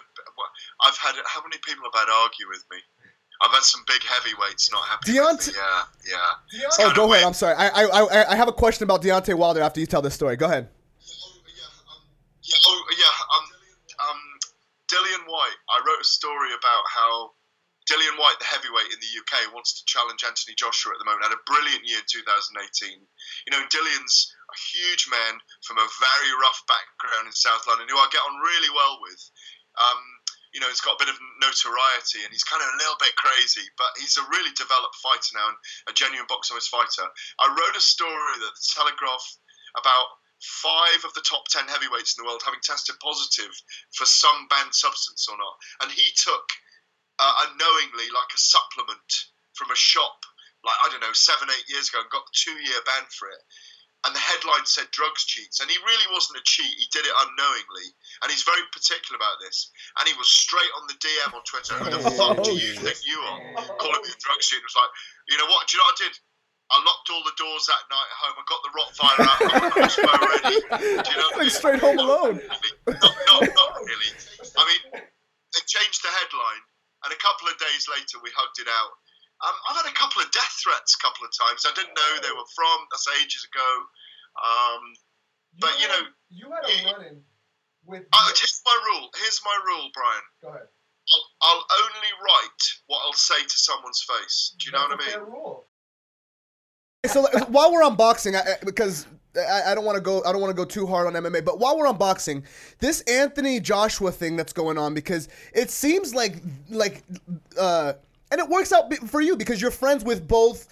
D: I've had how many people have had argue with me? I've had some big heavyweights not happy. with
A: Deontay-
D: me. Yeah, yeah. It's
A: Oh, go ahead.
D: weird.
A: I'm sorry. I, I I I have a question about Deontay Wilder after you tell this story. Go ahead.
D: Yeah, oh, yeah. Um, um, Dillian Whyte. I wrote a story about how Dillian Whyte, the heavyweight in the UK, wants to challenge Anthony Joshua at the moment. Had a brilliant year in 2018. You know, Dillian's a huge man from a very rough background in South London, who I get on really well with. Um, you know, he's got a bit of notoriety and he's kind of a little bit crazy, but he's a really developed fighter now and a genuine box office fighter. I wrote a story that the Telegraph about five of the top 10 heavyweights in the world having tested positive for some banned substance or not. And he took uh, unknowingly like a supplement from a shop, like, I don't know, seven, eight years ago and got the two year ban for it. And the headline said drugs cheats. And he really wasn't a cheat. He did it unknowingly. And he's very particular about this. And he was straight on the DM on Twitter. Who the fuck do you think you are? Calling me a drug cheat. It was like, you know what? Do you know what I did? I locked all the doors that night at home. I got the Rottweiler out. I got the crossbow ready. Do you know
A: Like straight Home Alone.
D: Really. Not, not, not really. I mean, they changed the headline, and a couple of days later, we hugged it out. Um, I've had a couple of death threats a couple of times. I didn't know they were from. That's ages ago. Um, but you know,
E: you had a run-in with.
D: uh, here's my rule. Here's my rule, Brian.
E: Go ahead.
D: I'll, I'll only write what I'll say to someone's face. Do you know what I mean?
E: fair rule.
A: So while we're on boxing, I, I- because I, I don't want to go, I don't want to go too hard on MMA. But while we're on boxing, this Anthony Joshua thing that's going on, because it seems like like, uh, and it works out for you because you're friends with both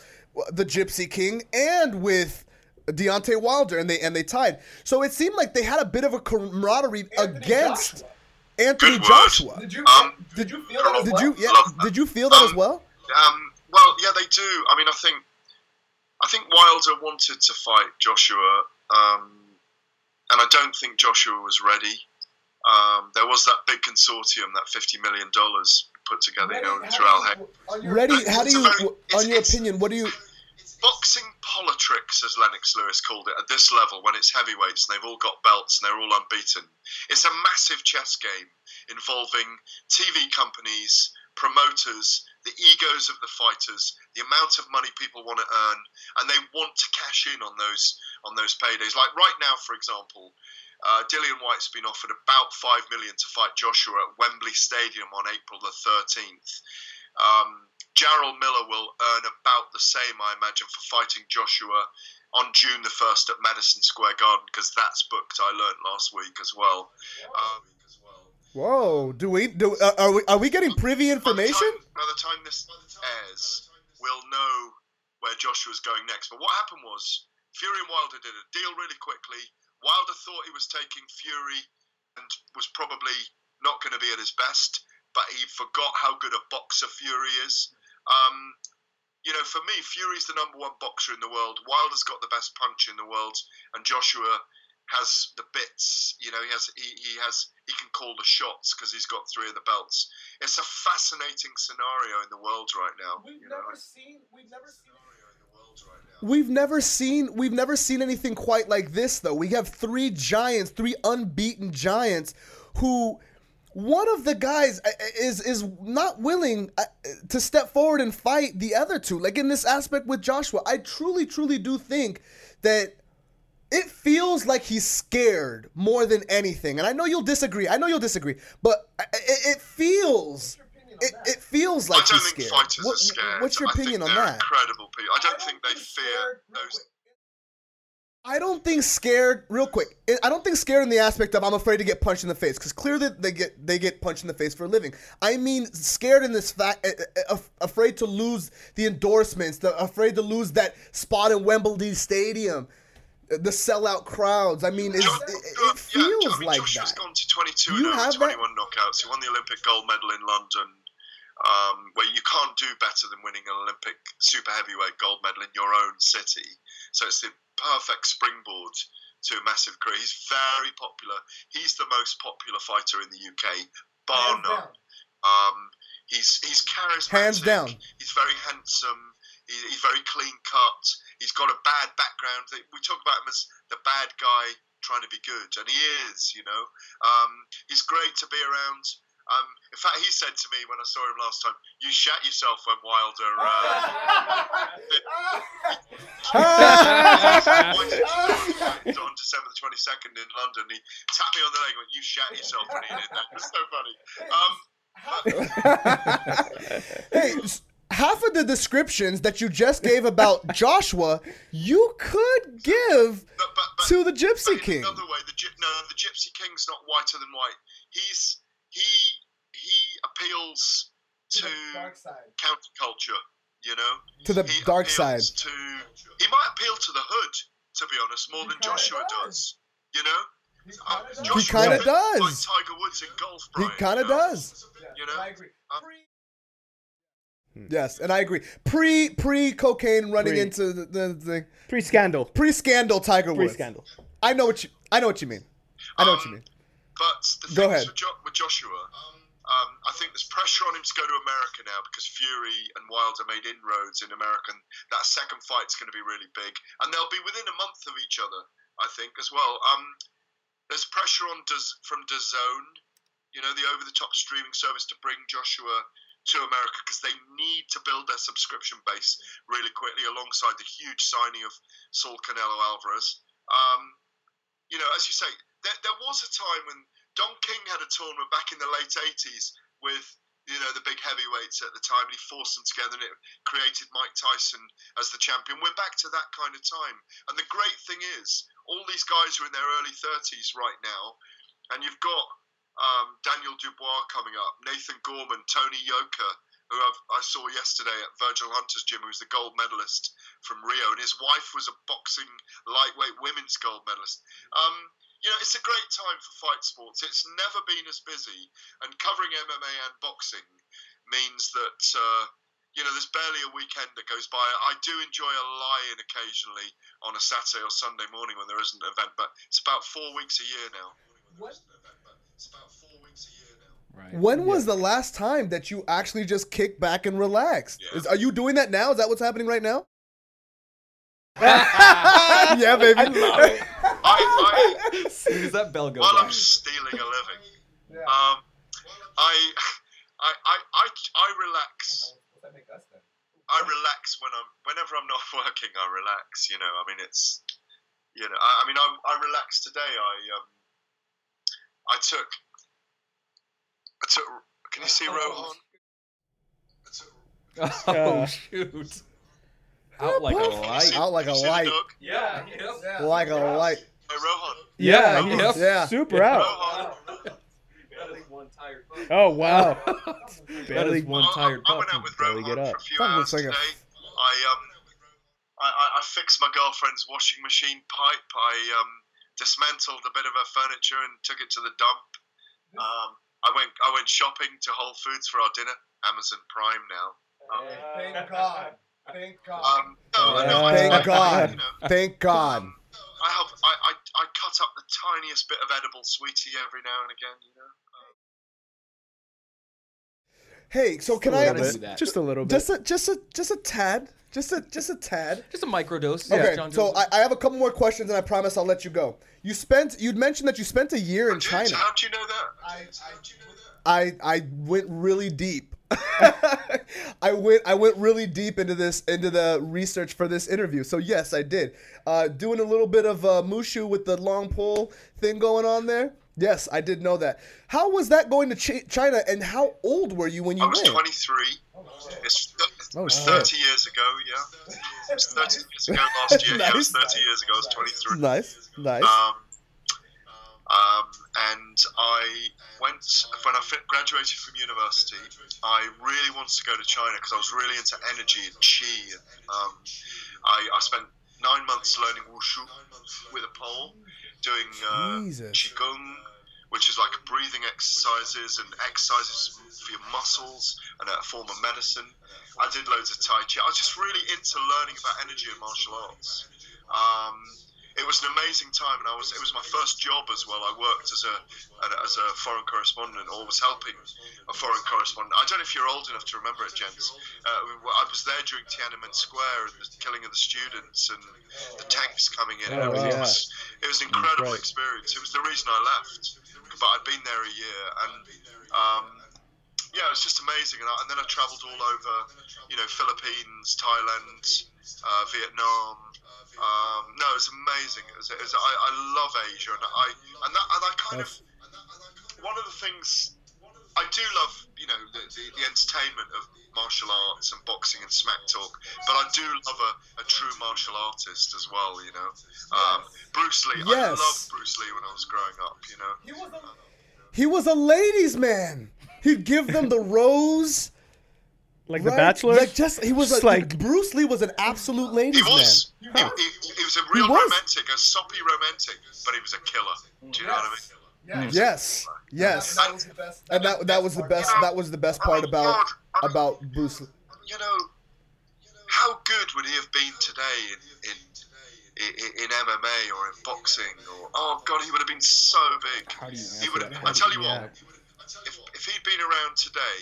A: the Gypsy King and with. Deontay Wilder and they and they tied. So it seemed like they had a bit of a camaraderie
E: Anthony
A: against
E: Joshua.
A: Anthony Joshua.
E: Did you?
D: Um,
E: did you feel that? as
A: Did
E: well?
A: you yeah, did you feel that as
D: Um,
A: well?
D: Um, well, yeah, they do. I mean, I think I think Wilder wanted to fight Joshua, um, and I don't think Joshua was ready. Um, there was that big consortium, that fifty million dollars put together, you know,
E: Ready,
D: through
E: how
D: Al
E: do
D: Haig.
E: you- on your-
A: Ready?
D: it's
A: How do you,
D: very-
A: on
D: it's-
A: your
D: it's-
A: opinion? What do you?
D: Boxing politics, as Lennox Lewis called it, at this level, when it's heavyweights and they've all got belts and they're all unbeaten, it's a massive chess game involving TV companies, promoters, the egos of the fighters, the amount of money people want to earn, and they want to cash in on those on those paydays. Like right now, for example, uh, Dillian Whyte's been offered about five million to fight Joshua at Wembley Stadium on April the thirteenth. Um, Jarrell Miller will earn about the same, I imagine, for fighting Joshua on June the first at Madison Square Garden because that's booked. I learned last week as well. Um,
A: Whoa, do we do uh, are we are we getting privy
D: by the
A: information?
D: time- By the time this airs, we'll know where Joshua's going next. But what happened was Fury and Wilder did a deal really quickly. Wilder thought he was taking Fury and was probably not going to be at his best, but he forgot how good a boxer Fury is. Um, you know, for me, Fury's the number one boxer in the world. Wilder's got the best punch in the world, and Joshua has the bits. You know, he has he, he has he can call the shots because he's got three of the belts. It's a fascinating scenario in the world right now.
E: We've
D: you know,
E: never seen. We've never seen.
D: scenario in the world right.
A: We've never seen we've never seen anything quite like this though. We have three giants, three unbeaten giants who one of the guys uh, is is not willing uh, to step forward and fight the other two. Like in this aspect with Joshua, I truly truly do think that it feels like he's scared more than anything. And I know you'll disagree. I know you'll disagree, but it, it feels it, it feels like he's scared. What-
D: scared.
A: What's your opinion on that?
D: Incredible people. I don't think they
E: think
D: fear
E: scared- real
D: those.
A: I don't think scared. Real quick, I don't think scared in the aspect of I'm afraid to get punched in the face because clearly they get they get punched in the face for a living. I mean scared in this fact, afraid to lose the endorsements, the, afraid to lose that spot in Wembley Stadium, the sellout crowds. I mean, it's, it, it feels
D: yeah, I mean,
A: like
D: Joshua's
A: that.
D: gone to 22
A: You
D: and over
A: have that?
D: knockouts. He won the Olympic gold medal in London, um, where you can't do better than winning an Olympic super heavyweight gold medal in your own city. So it's the perfect springboard to a massive career. He's very popular. He's the most popular fighter in the UK, bar
E: Hands
D: none.
E: down.
D: Um, he's he's charismatic.
A: Hands down.
D: He's very handsome. He, he's very clean cut. He's got a bad background. We talk about him as the bad guy trying to be good, and he is. You know, um, he's great to be around. Um, in fact, he said to me when I saw him last time, "You shat yourself when Wilder." Uh, on December the twenty second in London, he tapped me on the leg and went, "You shat yourself when he did that." It was so funny. Um,
A: hey, s- half of the descriptions that you just gave about Joshua, you could give
D: but, but, but,
A: to the Gypsy
D: but
A: King.
D: Another way, the no, the Gypsy King's not whiter than white. He's he he appeals
E: To
D: to
E: the dark side.
D: counterculture. You know,
A: To the
D: he
A: dark side.
D: To he might appeal to the hood, to be honest, more
E: He
D: than Joshua
E: does.
D: does. You know,
E: He
D: Uh,
E: kinda does.
A: He kinda
D: is a bit
A: does.
D: Like Tiger Woods in golf.
A: He kinda
D: you know?
A: does.
D: You know?
E: I agree.
D: Um,
E: Pre-
A: Yes, and I agree. Pre pre cocaine running
B: Pre.
A: into the, the, the
B: Pre scandal.
A: pre scandal Tiger Woods.
B: Pre
A: Woods.
B: scandal.
A: I know what you I know what you mean. I know what you
D: Um,
A: mean.
D: But the
A: Go
D: thing
A: ahead.
D: is with, jo- with Joshua, um, I think there's pressure on him to go to America now because Fury and Wilder made inroads in America. And that second fight's going to be really big, and they'll be within a month of each other, I think, as well. Um, there's pressure on Daz- from DAZN, you know, the over-the-top streaming service, to bring Joshua to America because they need to build their subscription base really quickly, alongside the huge signing of Saul Canelo Alvarez. Um, you know, as you say, there, there was a time when Don King had a tournament back in the late 80s with, you know, the big heavyweights at the time, and he forced them together, and it created Mike Tyson as the champion. We're back to that kind of time. And the great thing is, all these guys are in their early 30s right now, and you've got um, Daniel Dubois coming up, Nathan Gorman, Tony Yoka, who I've, I saw yesterday at Virgil Hunter's gym, who's the gold medalist from Rio, and his wife was a boxing lightweight women's gold medalist. Um, you know, it's a great time for fight sports. It's never been as busy, and covering MMA and boxing means that uh, you know there's barely a weekend that goes by. I do enjoy a lie-in occasionally on a Saturday or Sunday morning when there isn't an event, but it's about four weeks a year now. It's about four weeks a year now.
C: Right.
A: When was the last time that you actually just kicked back and relaxed?
D: Yeah.
A: Is, are you doing that now? Is that what's happening right now? yeah, baby.
D: I, I,
C: As soon as that bell goes
D: while I'm stealing a living,
E: Yeah.
D: um, I, I, I, I, I relax.
E: What's that make us then?
D: I relax when I'm whenever I'm not working. I relax. You know, I mean, it's you know, I, I mean, I, I relaxed today. I um, I took, I took. Can you see Rohan? I took
C: Oh shoot! Out like a light.
A: Out like a
D: You see the
A: light.
D: dog?
C: Yeah.
E: Yeah.
A: Like a light.
D: Hey, Rohan.
B: Yeah,
D: Rohan.
B: he's
A: Yeah.
B: super out. Oh wow.
C: That
B: Barely
C: is
B: one
D: I- I-
B: tired
D: I, went out with
B: barely
D: Rohan
B: get up.
D: for a few
A: Fuck,
D: hours
A: looks like a-
D: today. I um, I, I, I fixed my girlfriend's washing machine pipe. I um, dismantled a bit of her furniture and took it to the dump. Um, I went I went shopping to Whole Foods for our dinner. Amazon Prime now. Um,
E: Thank God. Thank God.
D: um, no,
B: Yeah.
D: no,
A: Thank
D: I,
A: God.
D: You know,
A: Thank God.
D: I have I, I, I cut up the tiniest bit of edible sweetie every now and again. You know.
A: Hey, so can I
C: little
B: little
C: do that.
B: Just a little bit.
A: just a just a just a tad, just a just a tad.
C: Just a microdose.
A: Okay,
C: John
A: so I, I have a couple more questions, and I promise I'll let you go. You spent you'd mentioned that you spent a year in China.
D: How'd you know that?
E: I, I,
D: How'd you know that?
A: I I went really deep. I went I went really deep into this into the research for this interview. So yes, I did. Uh, doing a little bit of uh, wushu with the long pole thing going on there. Yes, I did know that. How was that going to Ch- China, and how old were you when you went?
D: I was
A: went?
D: 23. It's, it
A: Oh,
D: was
A: shit.
D: 30 years ago, yeah. It was 30 years ago last year. Yeah, it was 30 years ago. I was 23.
A: Nice, nice.
D: Um, um, and I went, when I graduated from university, I really wanted to go to China because I was really into energy and qi. Um, I, I spent nine months learning wushu with a pole, doing uh, qigong, which is like breathing exercises and exercises for your muscles and a form of medicine. I did loads of tai chi. I was just really into learning about energy and martial arts. Um, it was an amazing time, and I was it was my first job as well. I worked as a as a foreign correspondent, or was helping a foreign correspondent. I don't know if you're old enough to remember it, gents. Uh, I was there during Tiananmen Square and the killing of the students and the tanks coming in. and
B: Oh, yeah.
D: It was it was an incredible experience. It was the reason I left, but I'd been there a year, and um, yeah, it was just amazing. And, I, and then I travelled all over, you know, Philippines, Thailand, uh, Vietnam. Um, no, it was amazing. It was, it was, I, I love Asia, and I and that and I kind of one of the things I do love, you know, the, the, the entertainment of martial arts and boxing and smack talk, but I do love a, a true martial artist as well, you know. Um, Bruce Lee,
A: Yes.
D: I loved Bruce Lee when I was growing up, you know.
E: he was a,
A: He was a ladies' man. He'd give them the rose.
B: Like the? Bachelor.
A: Like just he was
B: Just
A: like,
B: like-
A: Bruce Lee was an absolute ladies'
D: He was.
A: man.
D: He, he, he was a real
A: was.
D: romantic, a soppy romantic, but he was a killer. Do you know what I mean?
E: yes,
A: Yes, yes.
E: That was best.
A: And that that was the best that was the best part
D: Oh,
A: about
D: God. I mean,
A: about Bruce Lee.
D: You know, how good would he have been today in in, in, in MMA or in boxing? Or oh God, he would have been so big.
C: How do you
D: He would have. I tell you
B: Yeah.
D: what, if, if he'd been around today,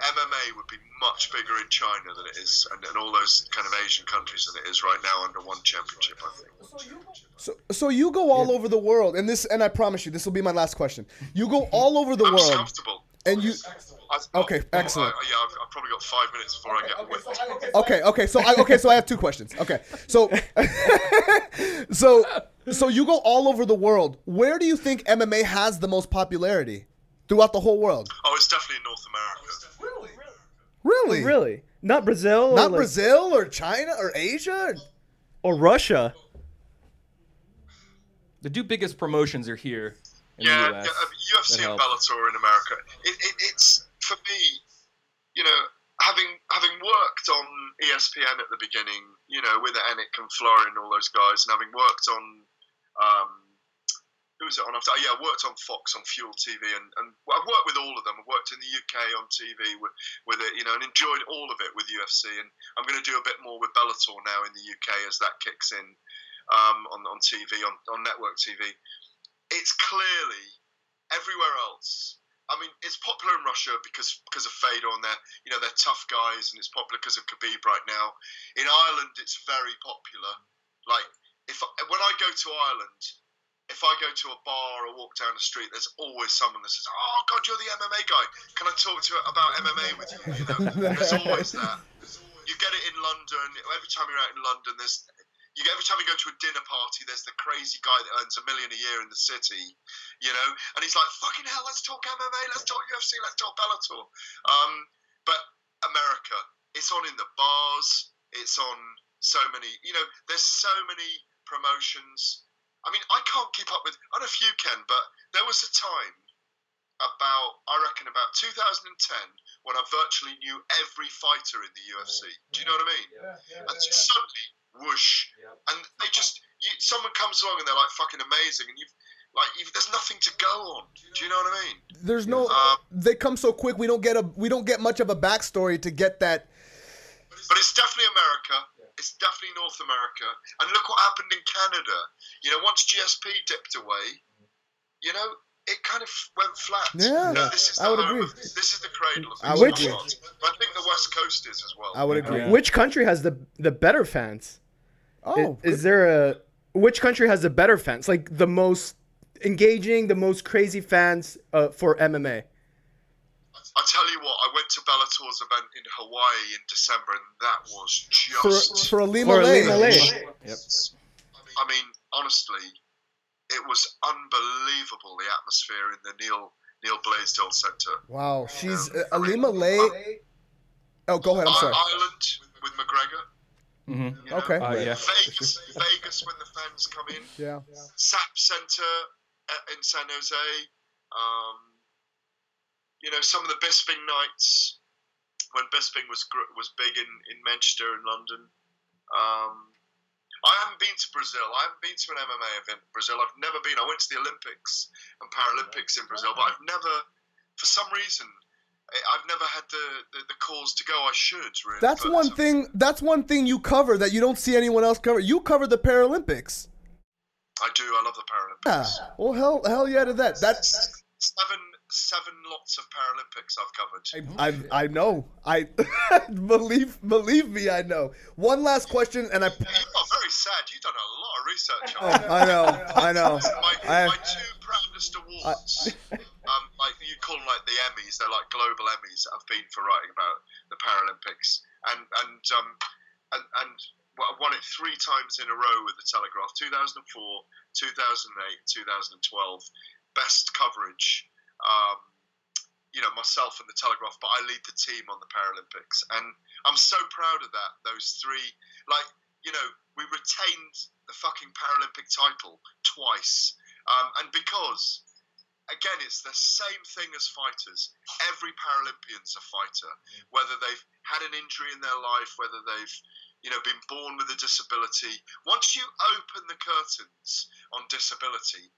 D: MMA would be much bigger in China than it is, and, and all those kind of Asian countries than it is right now under one championship. I think.
E: So you go,
A: So so you go all over the world, and this and I promise you this will be my last question. You go all over the
D: I'm
A: world,
D: comfortable.
A: and you
E: excellent.
D: I,
A: Okay,
D: I-
A: excellent.
D: I, yeah, I've, I've probably got five minutes before I get
E: okay,
D: whipped.
E: so I, okay, so
A: okay okay so I okay so I have two questions. Okay so so so you go all over the world. Where do you think MMA has the most popularity throughout the whole world?
D: Oh, it's definitely in North America.
E: Really,
A: Really?
B: Really? Not Brazil?
A: Not
B: or like-
A: Brazil or China or Asia?
B: Or Russia?
C: The two biggest promotions are here in
D: yeah,
C: the US.
D: yeah, um, UFC and. Bellator in America. It, it, it's for me, you know, having having worked on ESPN at the beginning, you know, with Anik and Florian and all those guys, and having worked on, um, who was it on after? Yeah, I worked on Fox on Fuel TV, and, and I've worked with all of them. I've worked in the UK on TV with, with it, you know, and enjoyed all of it with UFC. And I'm going to do a bit more with Bellator now in the UK as that kicks in um, on on TV on, on network TV. It's clearly everywhere else. I mean, it's popular in Russia because because of Fedor and they're you know they're tough guys, and it's popular because of Khabib right now. In Ireland, it's very popular. Like if when I go to Ireland, if I go to a bar or walk down the street, there's always someone that says, "Oh God, you're the MMA guy. Can I talk to you about MMA with you?" you know? There's always that. You get it in London. Every time you're out in London, there's you every time you go to a dinner party, there's the crazy guy that earns a million a year in the city, you know, and he's like, "Fucking hell, let's talk MMA, let's talk UFC, let's talk Bellator." Um, but America, it's on in the bars. It's on so many. You know, there's so many promotions. I mean, I can't keep up with. I don't know if you can, but there was a time about I reckon about 2010 when I virtually knew every fighter in the UFC. Do you know what I mean?
E: Yeah, yeah,
D: And
E: yeah,
D: suddenly, whoosh,
E: Yeah.
D: and they just you, someone comes along and they're like fucking amazing, and you've like you've, there's nothing to go on. Do you know what I mean?
A: There's no.
D: Um,
A: They come so quick. We don't get a. We don't get much of a backstory to get that.
D: But it's definitely America. It's definitely North America. And look what happened in Canada. You know, once GSP dipped away, you know, it kind of went flat.
A: Yeah,
D: You know, this is
A: I would agree.
D: Of, this is the cradle of
A: I would agree.
D: arts. But I think the West Coast is as well.
A: I would agree.
C: Yeah.
B: Which country has the the better fans?
A: Oh,
B: is, there a which country has the better fans? Like the most engaging, the most crazy fans uh, for MMA.
D: I tell you what, I went to Bellator's event in Hawaii in December, and that was
A: for
D: just.
A: for Ali
B: For Ilima-Lei.
A: Malay.
D: I mean, honestly, it was unbelievable the atmosphere in the Neil Neal Blaisdell Center.
A: Wow, she's uh, Ilima-Lei. Oh, go ahead. I'm sorry.
D: Ireland with McGregor.
C: Mm-hmm.
D: you know.
A: Okay.
C: Uh, yeah.
D: Vegas, Vegas when the fans come in.
A: Yeah.
D: SAP Center uh, in San Jose. Um, you know, some of the Bisping nights when Bisping was was big in, in Manchester and London. Um, I haven't been to Brazil. I haven't been to an MMA event in Brazil. I've never been. I went to the Olympics and Paralympics in Brazil, but I've never, for some reason, I've never had the, the, the cause to go. I should really.
A: That's one thing. That's one thing you cover that you don't see anyone else cover. You cover the Paralympics.
D: I do. I love the
A: Yeah.
D: Paralympics.
A: Well, hell, hell yeah to that. That's
D: seven seven lots of Paralympics I've covered.
A: I I know. I believe believe me. I know. One last question, and I.
D: You are very sad. You've done a lot of research on it.
A: I know. I know.
D: My,
A: I-
D: my two proudest awards, um, like you call them like the Emmys, they're like global Emmys that I've been for writing about the Paralympics, and and um, and, and well, I've won it three times in a row with the Telegraph: 2004, 2008, 2012. Best coverage. Um, you know myself and the Telegraph, but I lead the team on the Paralympics, and I'm so proud of that. Those three, like you know, we retained the fucking Paralympic title twice, um, and because again, it's the same thing as fighters. Every Paralympian's a fighter, whether they've had an injury in their life, whether they've you know been born with a disability. Once you open the curtains on disability,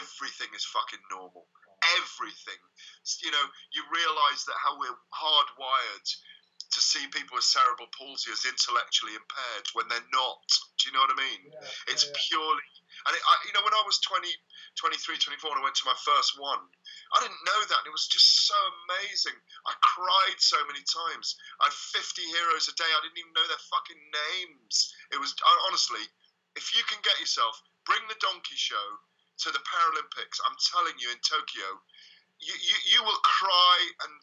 D: everything is fucking normal. Everything. You know, you realise that how we're hardwired to see people with cerebral palsy as intellectually impaired when they're not. Do you know what I mean? It's purely, and it, I, you know, when I was 20, 23, 24, and I went to my first one, I didn't know that. And it was just so amazing. I cried so many times. I had 50 heroes a day. I didn't even know their fucking names. It was, I, honestly, if you can get yourself, bring the donkey show to the Paralympics, I'm telling you, in Tokyo, you, you, you will cry and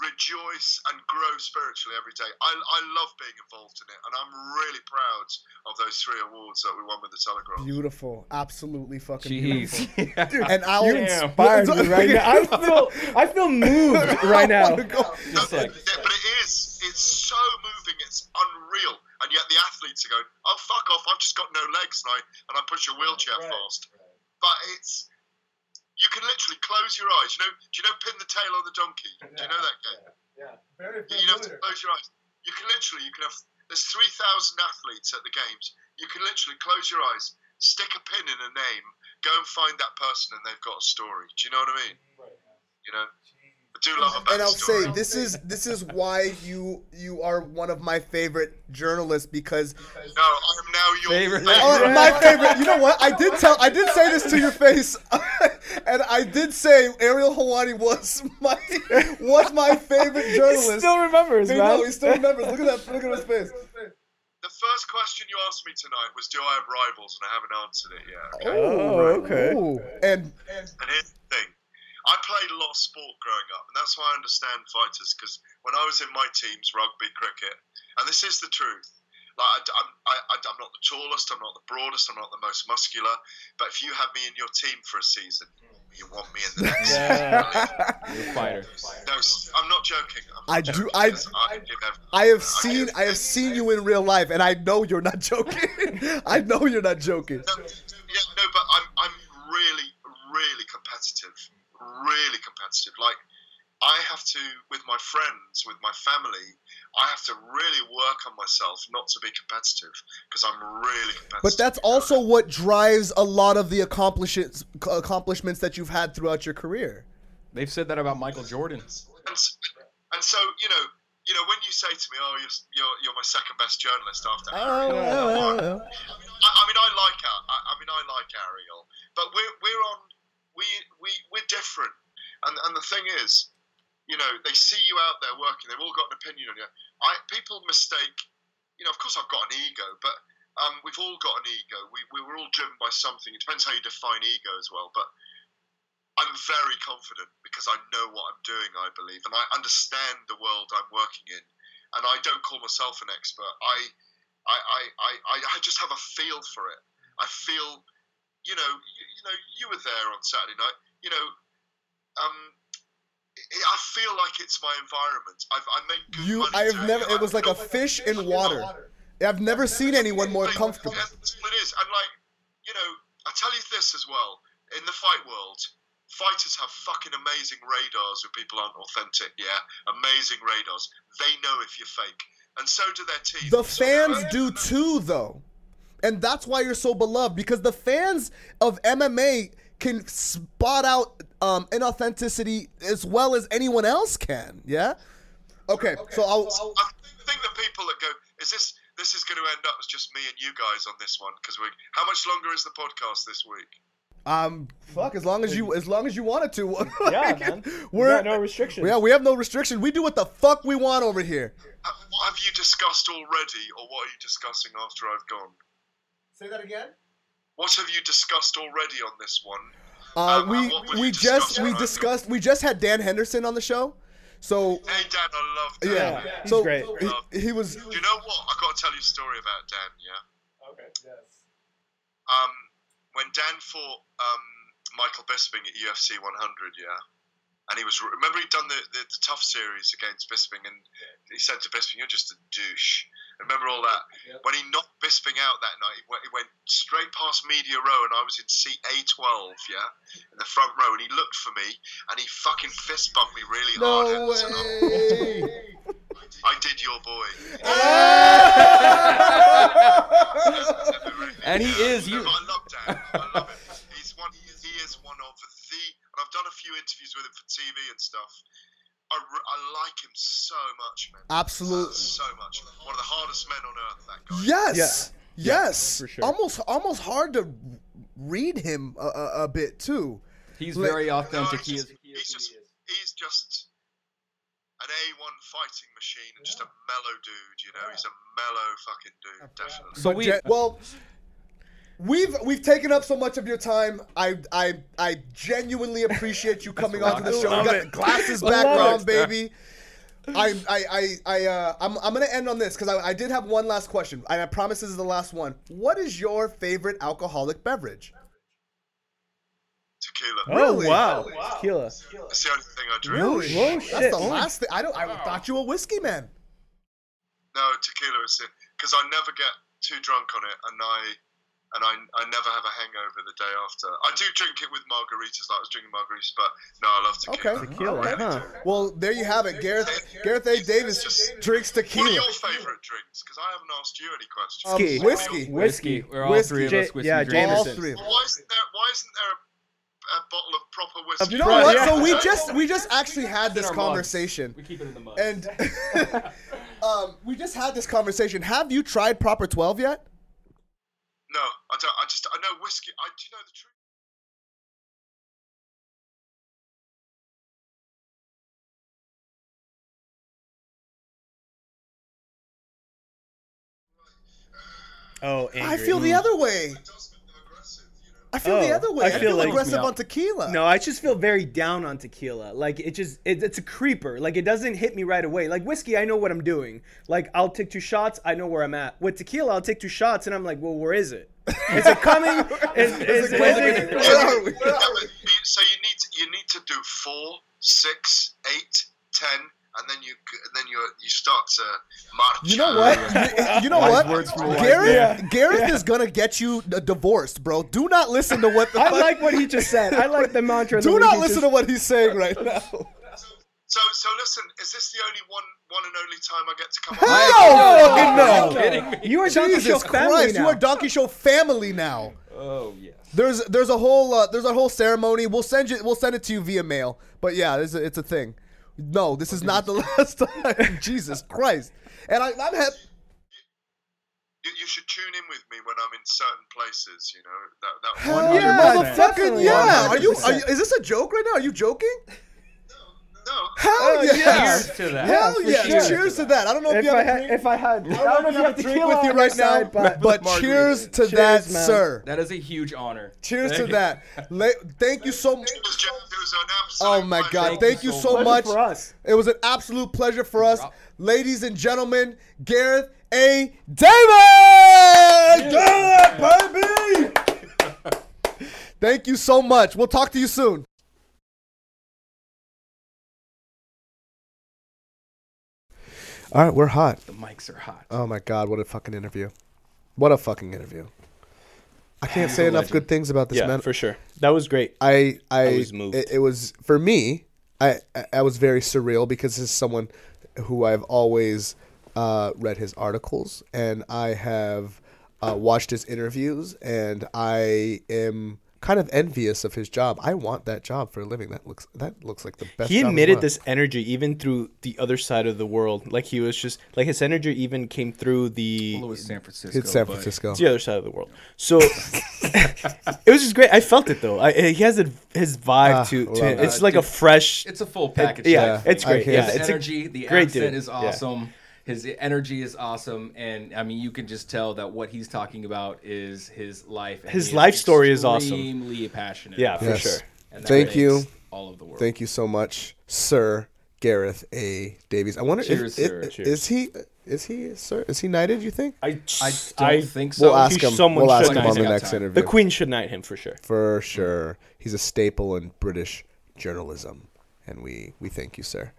D: rejoice and grow spiritually every day. I, I love being involved in it, and I'm really proud of those three awards that we won with the Telegraph.
A: Beautiful. Absolutely fucking
C: Jeez.
A: beautiful. And I'll
B: You inspired me right now. I feel I feel moved right now.
D: No,
C: like-
D: but it is. It's so moving. It's unreal. And yet the athletes are going, "Oh fuck off! I've just got no legs, and I and I push a wheelchair
E: Right,
D: fast." But it's you can literally close your eyes. You know? Do you know pin the tail on the donkey? Do you know that game?
E: Yeah, very
D: You have to close your eyes. You can literally, you can have. There's three thousand athletes at the games. You can literally close your eyes, stick a pin in a name, go and find that person, and they've got a story. Do you know what I mean? You know, I do love a
A: and I'll
D: backstory.
A: say this is this is why you you are one of my favorite journalists because
D: No, I am now your
C: Favorite-
D: favorite.
A: oh, my favorite. You know what? I did tell I did say this to your face, and I did say Ariel Helwani was my was my favorite journalist.
B: He
A: journalist.
B: still remembers,
A: He,
B: man.
A: no, he still remembers. Look at that. Look at his face.
D: The first question you asked me tonight was, "Do I have rivals?" and I haven't answered it yet. Okay?
B: Oh, okay.
A: Ooh. And
D: And here's the thing: I played a lot of sport growing up, and that's why I understand fighters. Because when I was in my teams, rugby, cricket, and this is the truth. Like I, I'm, I, I- I'm not the tallest, I'm not the broadest, I'm not the most muscular. But if you had me in your team for a season, you want me in the next.
B: Yeah.
C: You're a fighter.
D: No, s- I'm not joking. I'm not
A: I do-
D: joking,
A: I-
D: I give
A: I have seen I have seen you in real life, and I know you're not joking. I know you're not joking.
D: No, yeah, no, but I'm I'm really really competitive, really competitive. Like I have to with my friends, with my family. I have to really work on myself not to be competitive because I'm really competitive.
A: But that's
D: you know?
A: also what drives a lot of the accomplishments accomplishments that you've had throughout your career.
C: They've said that about Michael Jordan.
D: and, and so you know you know when you say to me oh you're you're, you're my second best journalist after
A: Oh,
D: Ariel
A: oh, oh, oh.
D: I, mean, I, I mean I like Ar- I, I mean I like Ariel but we're we're on we we we're different and and the thing is you know they see you out there working they've all got an opinion on you I people mistake you know of course I've got an ego but um, we've all got an ego we, we were all driven by something it depends how you define ego as well but I'm very confident because I know what I'm doing, I believe, and I understand the world I'm working in. And I don't call myself an expert. I, I, I, I, I- just have a feel for it. I feel, you know, you, you know, you were there on Saturday night. You know, um, I I feel like it's my environment. I've, I make good
A: You,
D: money
A: I've never.
D: it.
A: It was like a fish in water. I've never seen anyone more comfortable.
D: That's what it is. And like, you know, I tell you this as well. In the fight world, fighters have fucking amazing radars when people aren't authentic. Yeah, amazing radars. They know if you're fake, and so do their teams.
A: The fans
D: they're-
A: do too, though, and that's why you're so beloved because the fans of MMA can spot out um, inauthenticity as well as anyone else can. Yeah. Okay, so I'll.
D: I think the people that go, is this this is going to end up as just me and you guys on this one because we. How much longer is the podcast this week?
A: Um, fuck. As long as you, as long as you wanted to.
B: Yeah, man. We
A: We're
B: got no restrictions.
A: Yeah, we have no restriction. We do what the fuck we want over here.
D: Have, have you discussed already, or what are you discussing after I've gone?
E: Say that again.
D: What have you discussed already on this one?
A: Uh,
D: Um,
A: we we just we
D: when
A: discussed we just had Dan Henderson on the show, so
D: Hey Dan, I love Dan.
A: yeah,
B: Yeah, he's
A: so
B: great.
A: He, he was
D: Do you know what? I got to tell you a story about Dan. Yeah.
E: Okay. Yes.
D: Um, when Dan fought um, Michael Bisping at UFC 100, yeah, and he was remember he'd done the, the, the tough series against Bisping, and he said to Bisping, "You're just a douche." Remember all that?
E: Yep.
D: When he knocked Bisping out that night, he went, he went straight past media row, and I was in seat A12, yeah, in the front row, and he looked for me, and he fucking fist bumped me really hard.
A: no
D: Henderson.
A: way.
D: I did your boy.
C: And he is you.
D: I love Dan. I love him. He's one. He is, he is one of the. And I've done a few interviews with him for TV and stuff. I, I like him so much, man.
A: Absolute.
D: So much. One of the hardest men on earth. That guy.
A: Yes. Yes.
B: for sure.
A: Almost almost hard to read him a, a, a bit too.
C: He's
A: Like-
C: very
D: No,
C: authentic.
D: he's
C: He
D: just,
C: is.
D: he's just he's just an A1 fighting machine and just a mellow dude. You know, he's a mellow fucking dude. Definitely.
C: So we.
A: Well, we've we've taken up so much of your time. I I I genuinely appreciate you coming onto the show. We got
B: it.
A: the glasses
B: I love
A: background,
B: it.
A: baby. I I I I uh, I'm I'm gonna end on this because I, I did have one last question, and I promise this is the last one. What is your favorite alcoholic beverage?
D: Tequila.
B: Oh
A: Really?
B: wow, tequila.
D: That's the only thing I drink.
A: Really?
B: Whoa,
A: That's
B: shit.
A: the
B: Oh.
A: last thing. I don't. I thought you were a whiskey man.
D: No, tequila is it because I never get too drunk on it, and I and I, I never have a hangover the day after. I do drink it with margaritas, like I was drinking margaritas, but no, I love tequila.
A: Okay.
B: Tequila,
A: Okay.
B: huh?
A: Well, there you have it. Gareth Gareth A. Davies just, drinks tequila.
D: What are your favourite drinks? Because I haven't asked you any questions.
A: Um,
B: Whiskey.
A: whiskey.
B: Whiskey.
C: We're all
A: Whiskey.
C: three of us whiskey
B: yeah,
C: drinkers.
A: All
B: Jameson.
A: three.
D: Why isn't there Why isn't there a, a bottle of proper whiskey?
A: You know what?
B: yeah.
A: So we just we just actually had this
C: our mugs.
A: conversation,
C: We keep it in the mud.
A: and um, we just had this conversation. Have you tried Proper Twelve yet?
D: No, I don't. I just I know whiskey. I do you know the truth.
B: Oh, angry.
A: I feel the mm. other way. I feel the
B: Oh,
A: other way.
B: I
A: I
B: feel
A: feel,
B: like-
A: aggressive
C: Yeah.
A: on tequila.
B: No, I just feel very down on tequila. Like it just it, it's a creeper. Like it doesn't hit me right away. Like whiskey, I know what I'm doing. Like I'll take two shots, I know where I'm at. With tequila, I'll take two shots and I'm like, well, where is it? Is it coming? Is, is,
A: it
B: is
A: going?
B: it-
A: Where are we?
D: Yeah, but you- so you need to do four, six, eight, ten, and then you then you you start to march.
A: You know what? You, you know what?
C: words from a wise
A: Gareth,
B: man.
A: Gareth is gonna get you d- divorced, bro. Do not listen to what the.
B: I
A: fuck-
B: like what he just said. I like the mantra.
A: Do not listen
B: just-
A: to what he's saying right now.
D: So so listen, is this the only one one and only time I get to come
A: Hell
D: on?
A: fucking
C: Are you
A: no!
C: kidding me?
B: You are Donkey Show
A: Jesus
B: family
A: Christ,
B: now.
A: you are Donkey Show family now.
C: Oh yes.
A: There's there's a whole uh, there's a whole ceremony. We'll send you we'll send it to you via mail. But yeah, it's a, it's a thing. No, this is not the last time. Jesus Christ. And I, I'm happy.
D: You, you should tune in with me when I'm in certain places. You know that that
A: Hell
D: one.
A: yeah,
B: 100%.
A: motherfucking yeah. Are you, are you? Is this a joke right now? Are you joking?
D: No,
A: Hell
B: Oh,
A: yeah.
B: yeah.
C: Cheers to that.
A: Hell
B: for
A: yeah.
B: sure.
A: Cheers to that. I don't know if,
B: If
A: you have
B: I
A: a
B: had, if I had, I
A: I
B: don't know if you have
A: a drink
B: tequila
A: with you right
B: your side,
A: now,
B: but
A: but cheers to
B: Cheers,
A: that,
B: man.
A: sir.
C: That is a huge honor.
A: Cheers to that. La- thank you so much.
D: it was, just, it was an absolute
A: Oh my. God!
C: Thank
A: Thank
C: you
A: you
C: so
A: so much.
B: for us.
A: It was an absolute pleasure for us,
C: Drop.
A: ladies and gentlemen. Gareth A. Davies, yeah, baby. Thank you so much. We'll talk to you soon. All right, we're hot.
C: The mics are hot.
A: Oh my god, what a fucking interview! What a fucking interview! I can't say enough good things about this
B: Yeah,
A: man.
B: for sure. That was great.
A: I I,
B: I was moved.
A: It, it was for me. I I- I was very surreal because this is someone who I've always uh, read his articles and I have uh, watched his interviews and I am kind of envious of his job. I want that job for a living. That looks that looks like the best.
B: he
A: job
B: admitted
A: world.
B: this energy even through the other side of the world. Like he was just like his energy even came through the
C: Well, it was San Francisco.
A: It's San Francisco.
B: it's the other side of the world. So it was just great. I felt it though. I, he has a, his vibe
A: Ah,
B: to, to
A: it.
B: it's like a fresh.
C: It's a full package.
B: yeah,
C: type
B: it's
A: great.
C: His
A: Yeah,
B: it's a
C: energy, the
B: great
C: accent
B: dude.
C: is
B: Yeah.
C: Awesome. His energy is awesome, and I mean, you can just tell that what he's talking about is his life.
B: His
C: he
B: life story is awesome.
C: Extremely passionate.
B: Yeah, for.
A: Yes.
B: sure.
C: And
A: Thank you.
C: All of the world.
A: Thank you so much, Sir Gareth A. Davies. I wonder
C: Cheers,
A: if,
C: sir.
A: if-
B: Cheers.
A: is he is he sir is he knighted? You think?
B: I
C: I don't think so.
A: We'll ask
B: he-
A: him.
B: someone
A: We'll ask him on the next
C: The
A: interview.
B: The Queen should knight him for sure.
A: For sure. He's a staple in British journalism. And we, we thank you, sir.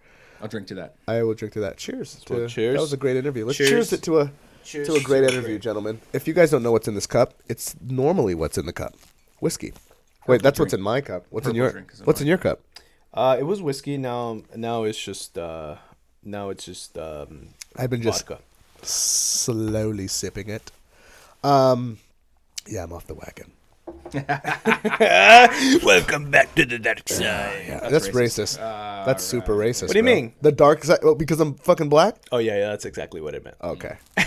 C: I'll drink to that.
A: I will drink to that. Cheers.
B: well, cheers.
A: That was a great interview. Let's
B: Cheers.
A: cheers, it to a to a great interview, gentlemen. If you guys don't know what's in this cup, it's normally what's in the cup. Whiskey. Wait, that's what's in my cup. What's in
C: Purple
A: your
C: drink is in
A: What's
C: mine.
A: in your cup?
B: Uh, it was whiskey. Now, now it's just, uh, now it's just um,
A: I've been just
B: vodka.
A: slowly sipping it. Um yeah, I'm off the wagon.
B: Welcome back to the dark side.
A: Yeah, that's, racist. that's super racist.
B: What do you
A: bro.
B: mean?
A: The dark side? Oh, because I'm fucking black?
B: Oh yeah, yeah, that's exactly what it meant.
A: Okay.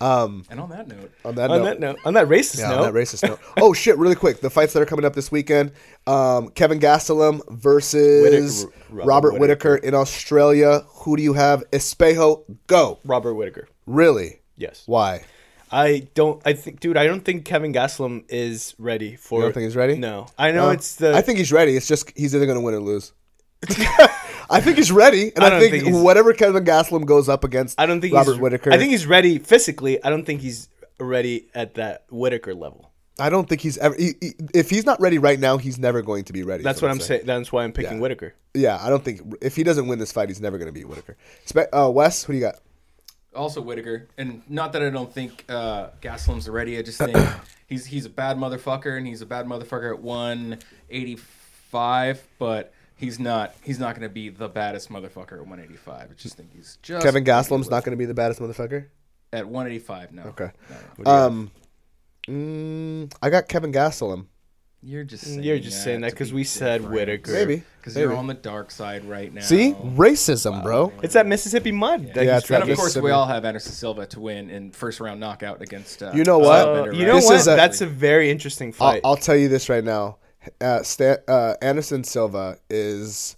C: Um, And on that note,
A: On that
B: on
A: note,
B: that note, on that racist
A: Yeah,
B: note,
A: on that racist note. Oh shit! Really quick, the fights that are coming up this weekend: um, Kevin Gastelum versus
B: Whittaker-
A: Robert,
B: Robert
A: Whittaker in Australia. Who do you have? Espejo, go!
B: Robert Whittaker.
A: Really?
B: Yes.
A: Why?
B: I don't. I think, dude. I don't think Kevin Gastelum is ready for.
A: You don't think he's ready?
B: No. I know
A: Uh,
B: it's the.
A: I think he's ready. It's just he's either going to win or lose. I think he's ready, and
B: I
A: I, think,
B: think
A: whatever Kevin Gastelum goes up against,
B: I don't think
A: Robert
B: he's,
A: Whittaker.
B: I think he's ready physically. I don't think he's ready at that Whittaker level.
A: I don't think he's ever. He, he- if he's not ready right now, he's never going to be ready.
B: That's what I'm saying. That's why I'm picking
A: Yeah.
B: Whittaker.
A: Yeah, I don't think if he doesn't win this fight, he's never going to beat Whittaker. Spe- uh, Wes, who do you got?
C: Also Whittaker, and not that I don't think uh, Gastelum's ready. I just think he's he's a bad motherfucker, and he's a bad motherfucker at 185, but he's not he's not going to be the baddest motherfucker at 185. I just think he's just
A: Kevin Gastelum's not going to be the baddest motherfucker.
C: at 185. No,
A: Okay.
C: No.
A: Um, mm, I got Kevin Gastelum.
C: You're just saying
B: You're just saying that
C: to
B: 'cause
C: be
B: we said
C: different.
B: Whittaker.
A: Maybe.
C: because you're
A: Maybe.
C: on the dark side right now.
A: See, racism, bro.
B: It's that Mississippi mud. that
A: Yeah,
B: he's
A: it's
B: trying
A: that
C: And of course,
A: Mississippi.
C: we all have Anderson Silva to win in first round knockout against. Uh,
A: You know what?
C: Stylebender,
B: Uh, you
C: right?
B: know
A: This
B: what?
A: is a-
B: That's a very interesting
A: I'll,
B: fight.
A: I'll tell you this right now. Uh, Stan, uh, Anderson Silva is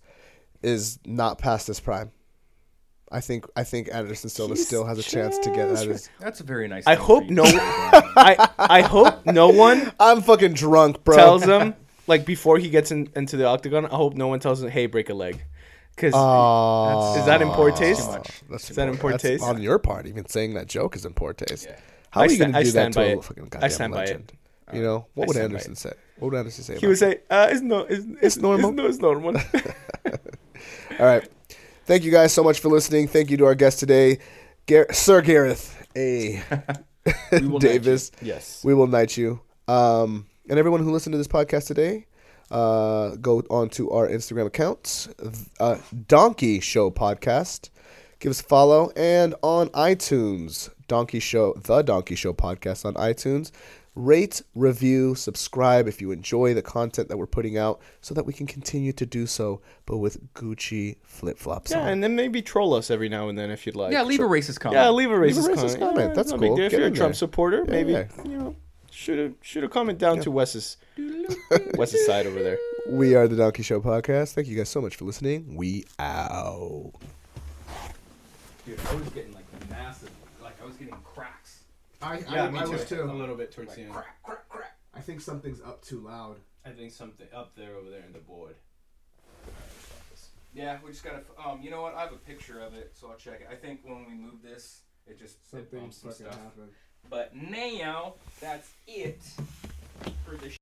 A: is not past his prime. I think I think Anderson Silva
B: He's
A: still has a chance to get out of his.
C: That's a very nice.
B: I hope no.
C: to.
B: I I hope no one
A: I'm fucking drunk, bro.
B: tells him like before he gets in, into the octagon. I hope no one tells him, "Hey, break a leg," because
A: Aw.
B: is that in poor taste?
C: too much.
A: That's
B: Is that in poor
A: that's
B: taste?
A: On your part, even saying that joke is in poor taste.
C: Yeah.
A: How
B: I
A: are you
B: sta-
A: going to do that to
B: by
A: a
B: it.
A: fucking
B: I
A: goddamn
B: stand by it.
A: legend? You know what
B: I
A: would Anderson say? What would Anderson say?
B: He would say, uh, "It's no, it's, it's
A: normal.
B: It's, no, it's normal."
A: All right. Thank you guys so much for listening. Thank you to our guest today, Gar- Sir Gareth A.
C: We will knight
A: Davies.
B: yes.
A: We will knight you. Um, and everyone who listened to this podcast today, uh, go on to our Instagram accounts, uh, Donkey Show Podcast. Give us a follow. And on iTunes, Donkey Show, The Donkey Show Podcast on iTunes. Rate, review, subscribe if you enjoy the content that we're putting out so that we can continue to do so, but with Gucci flip flops
B: Yeah,
A: on.
B: and then maybe troll us every now and then if you'd like.
C: Yeah, leave a racist comment.
B: Yeah, leave a
A: Leave a
B: racist,
A: racist
B: comment.
A: comment.
B: Yeah,
A: That's
B: no big
A: cool.
B: deal. If
A: Get
B: you're a Trump
A: there.
B: supporter, maybe
A: yeah.
B: you know shoot a shoot a comment down to Wes's Wes's side over there.
A: We are the Donkey Show Podcast. Thank you guys so much for listening. We out.
C: Dude, I was getting like massive, like I was getting cracks.
A: I,
B: Yeah, me too.
A: too.
B: A little bit towards the end.
C: Crack, crack, crack.
A: I think something's up too loud.
B: I think something up there over there in the board.
C: Yeah, we just gotta. Um, you know what? I have a picture of it, so I'll check it. I think when we move this, it just it bumps some stuff. But now that's it for the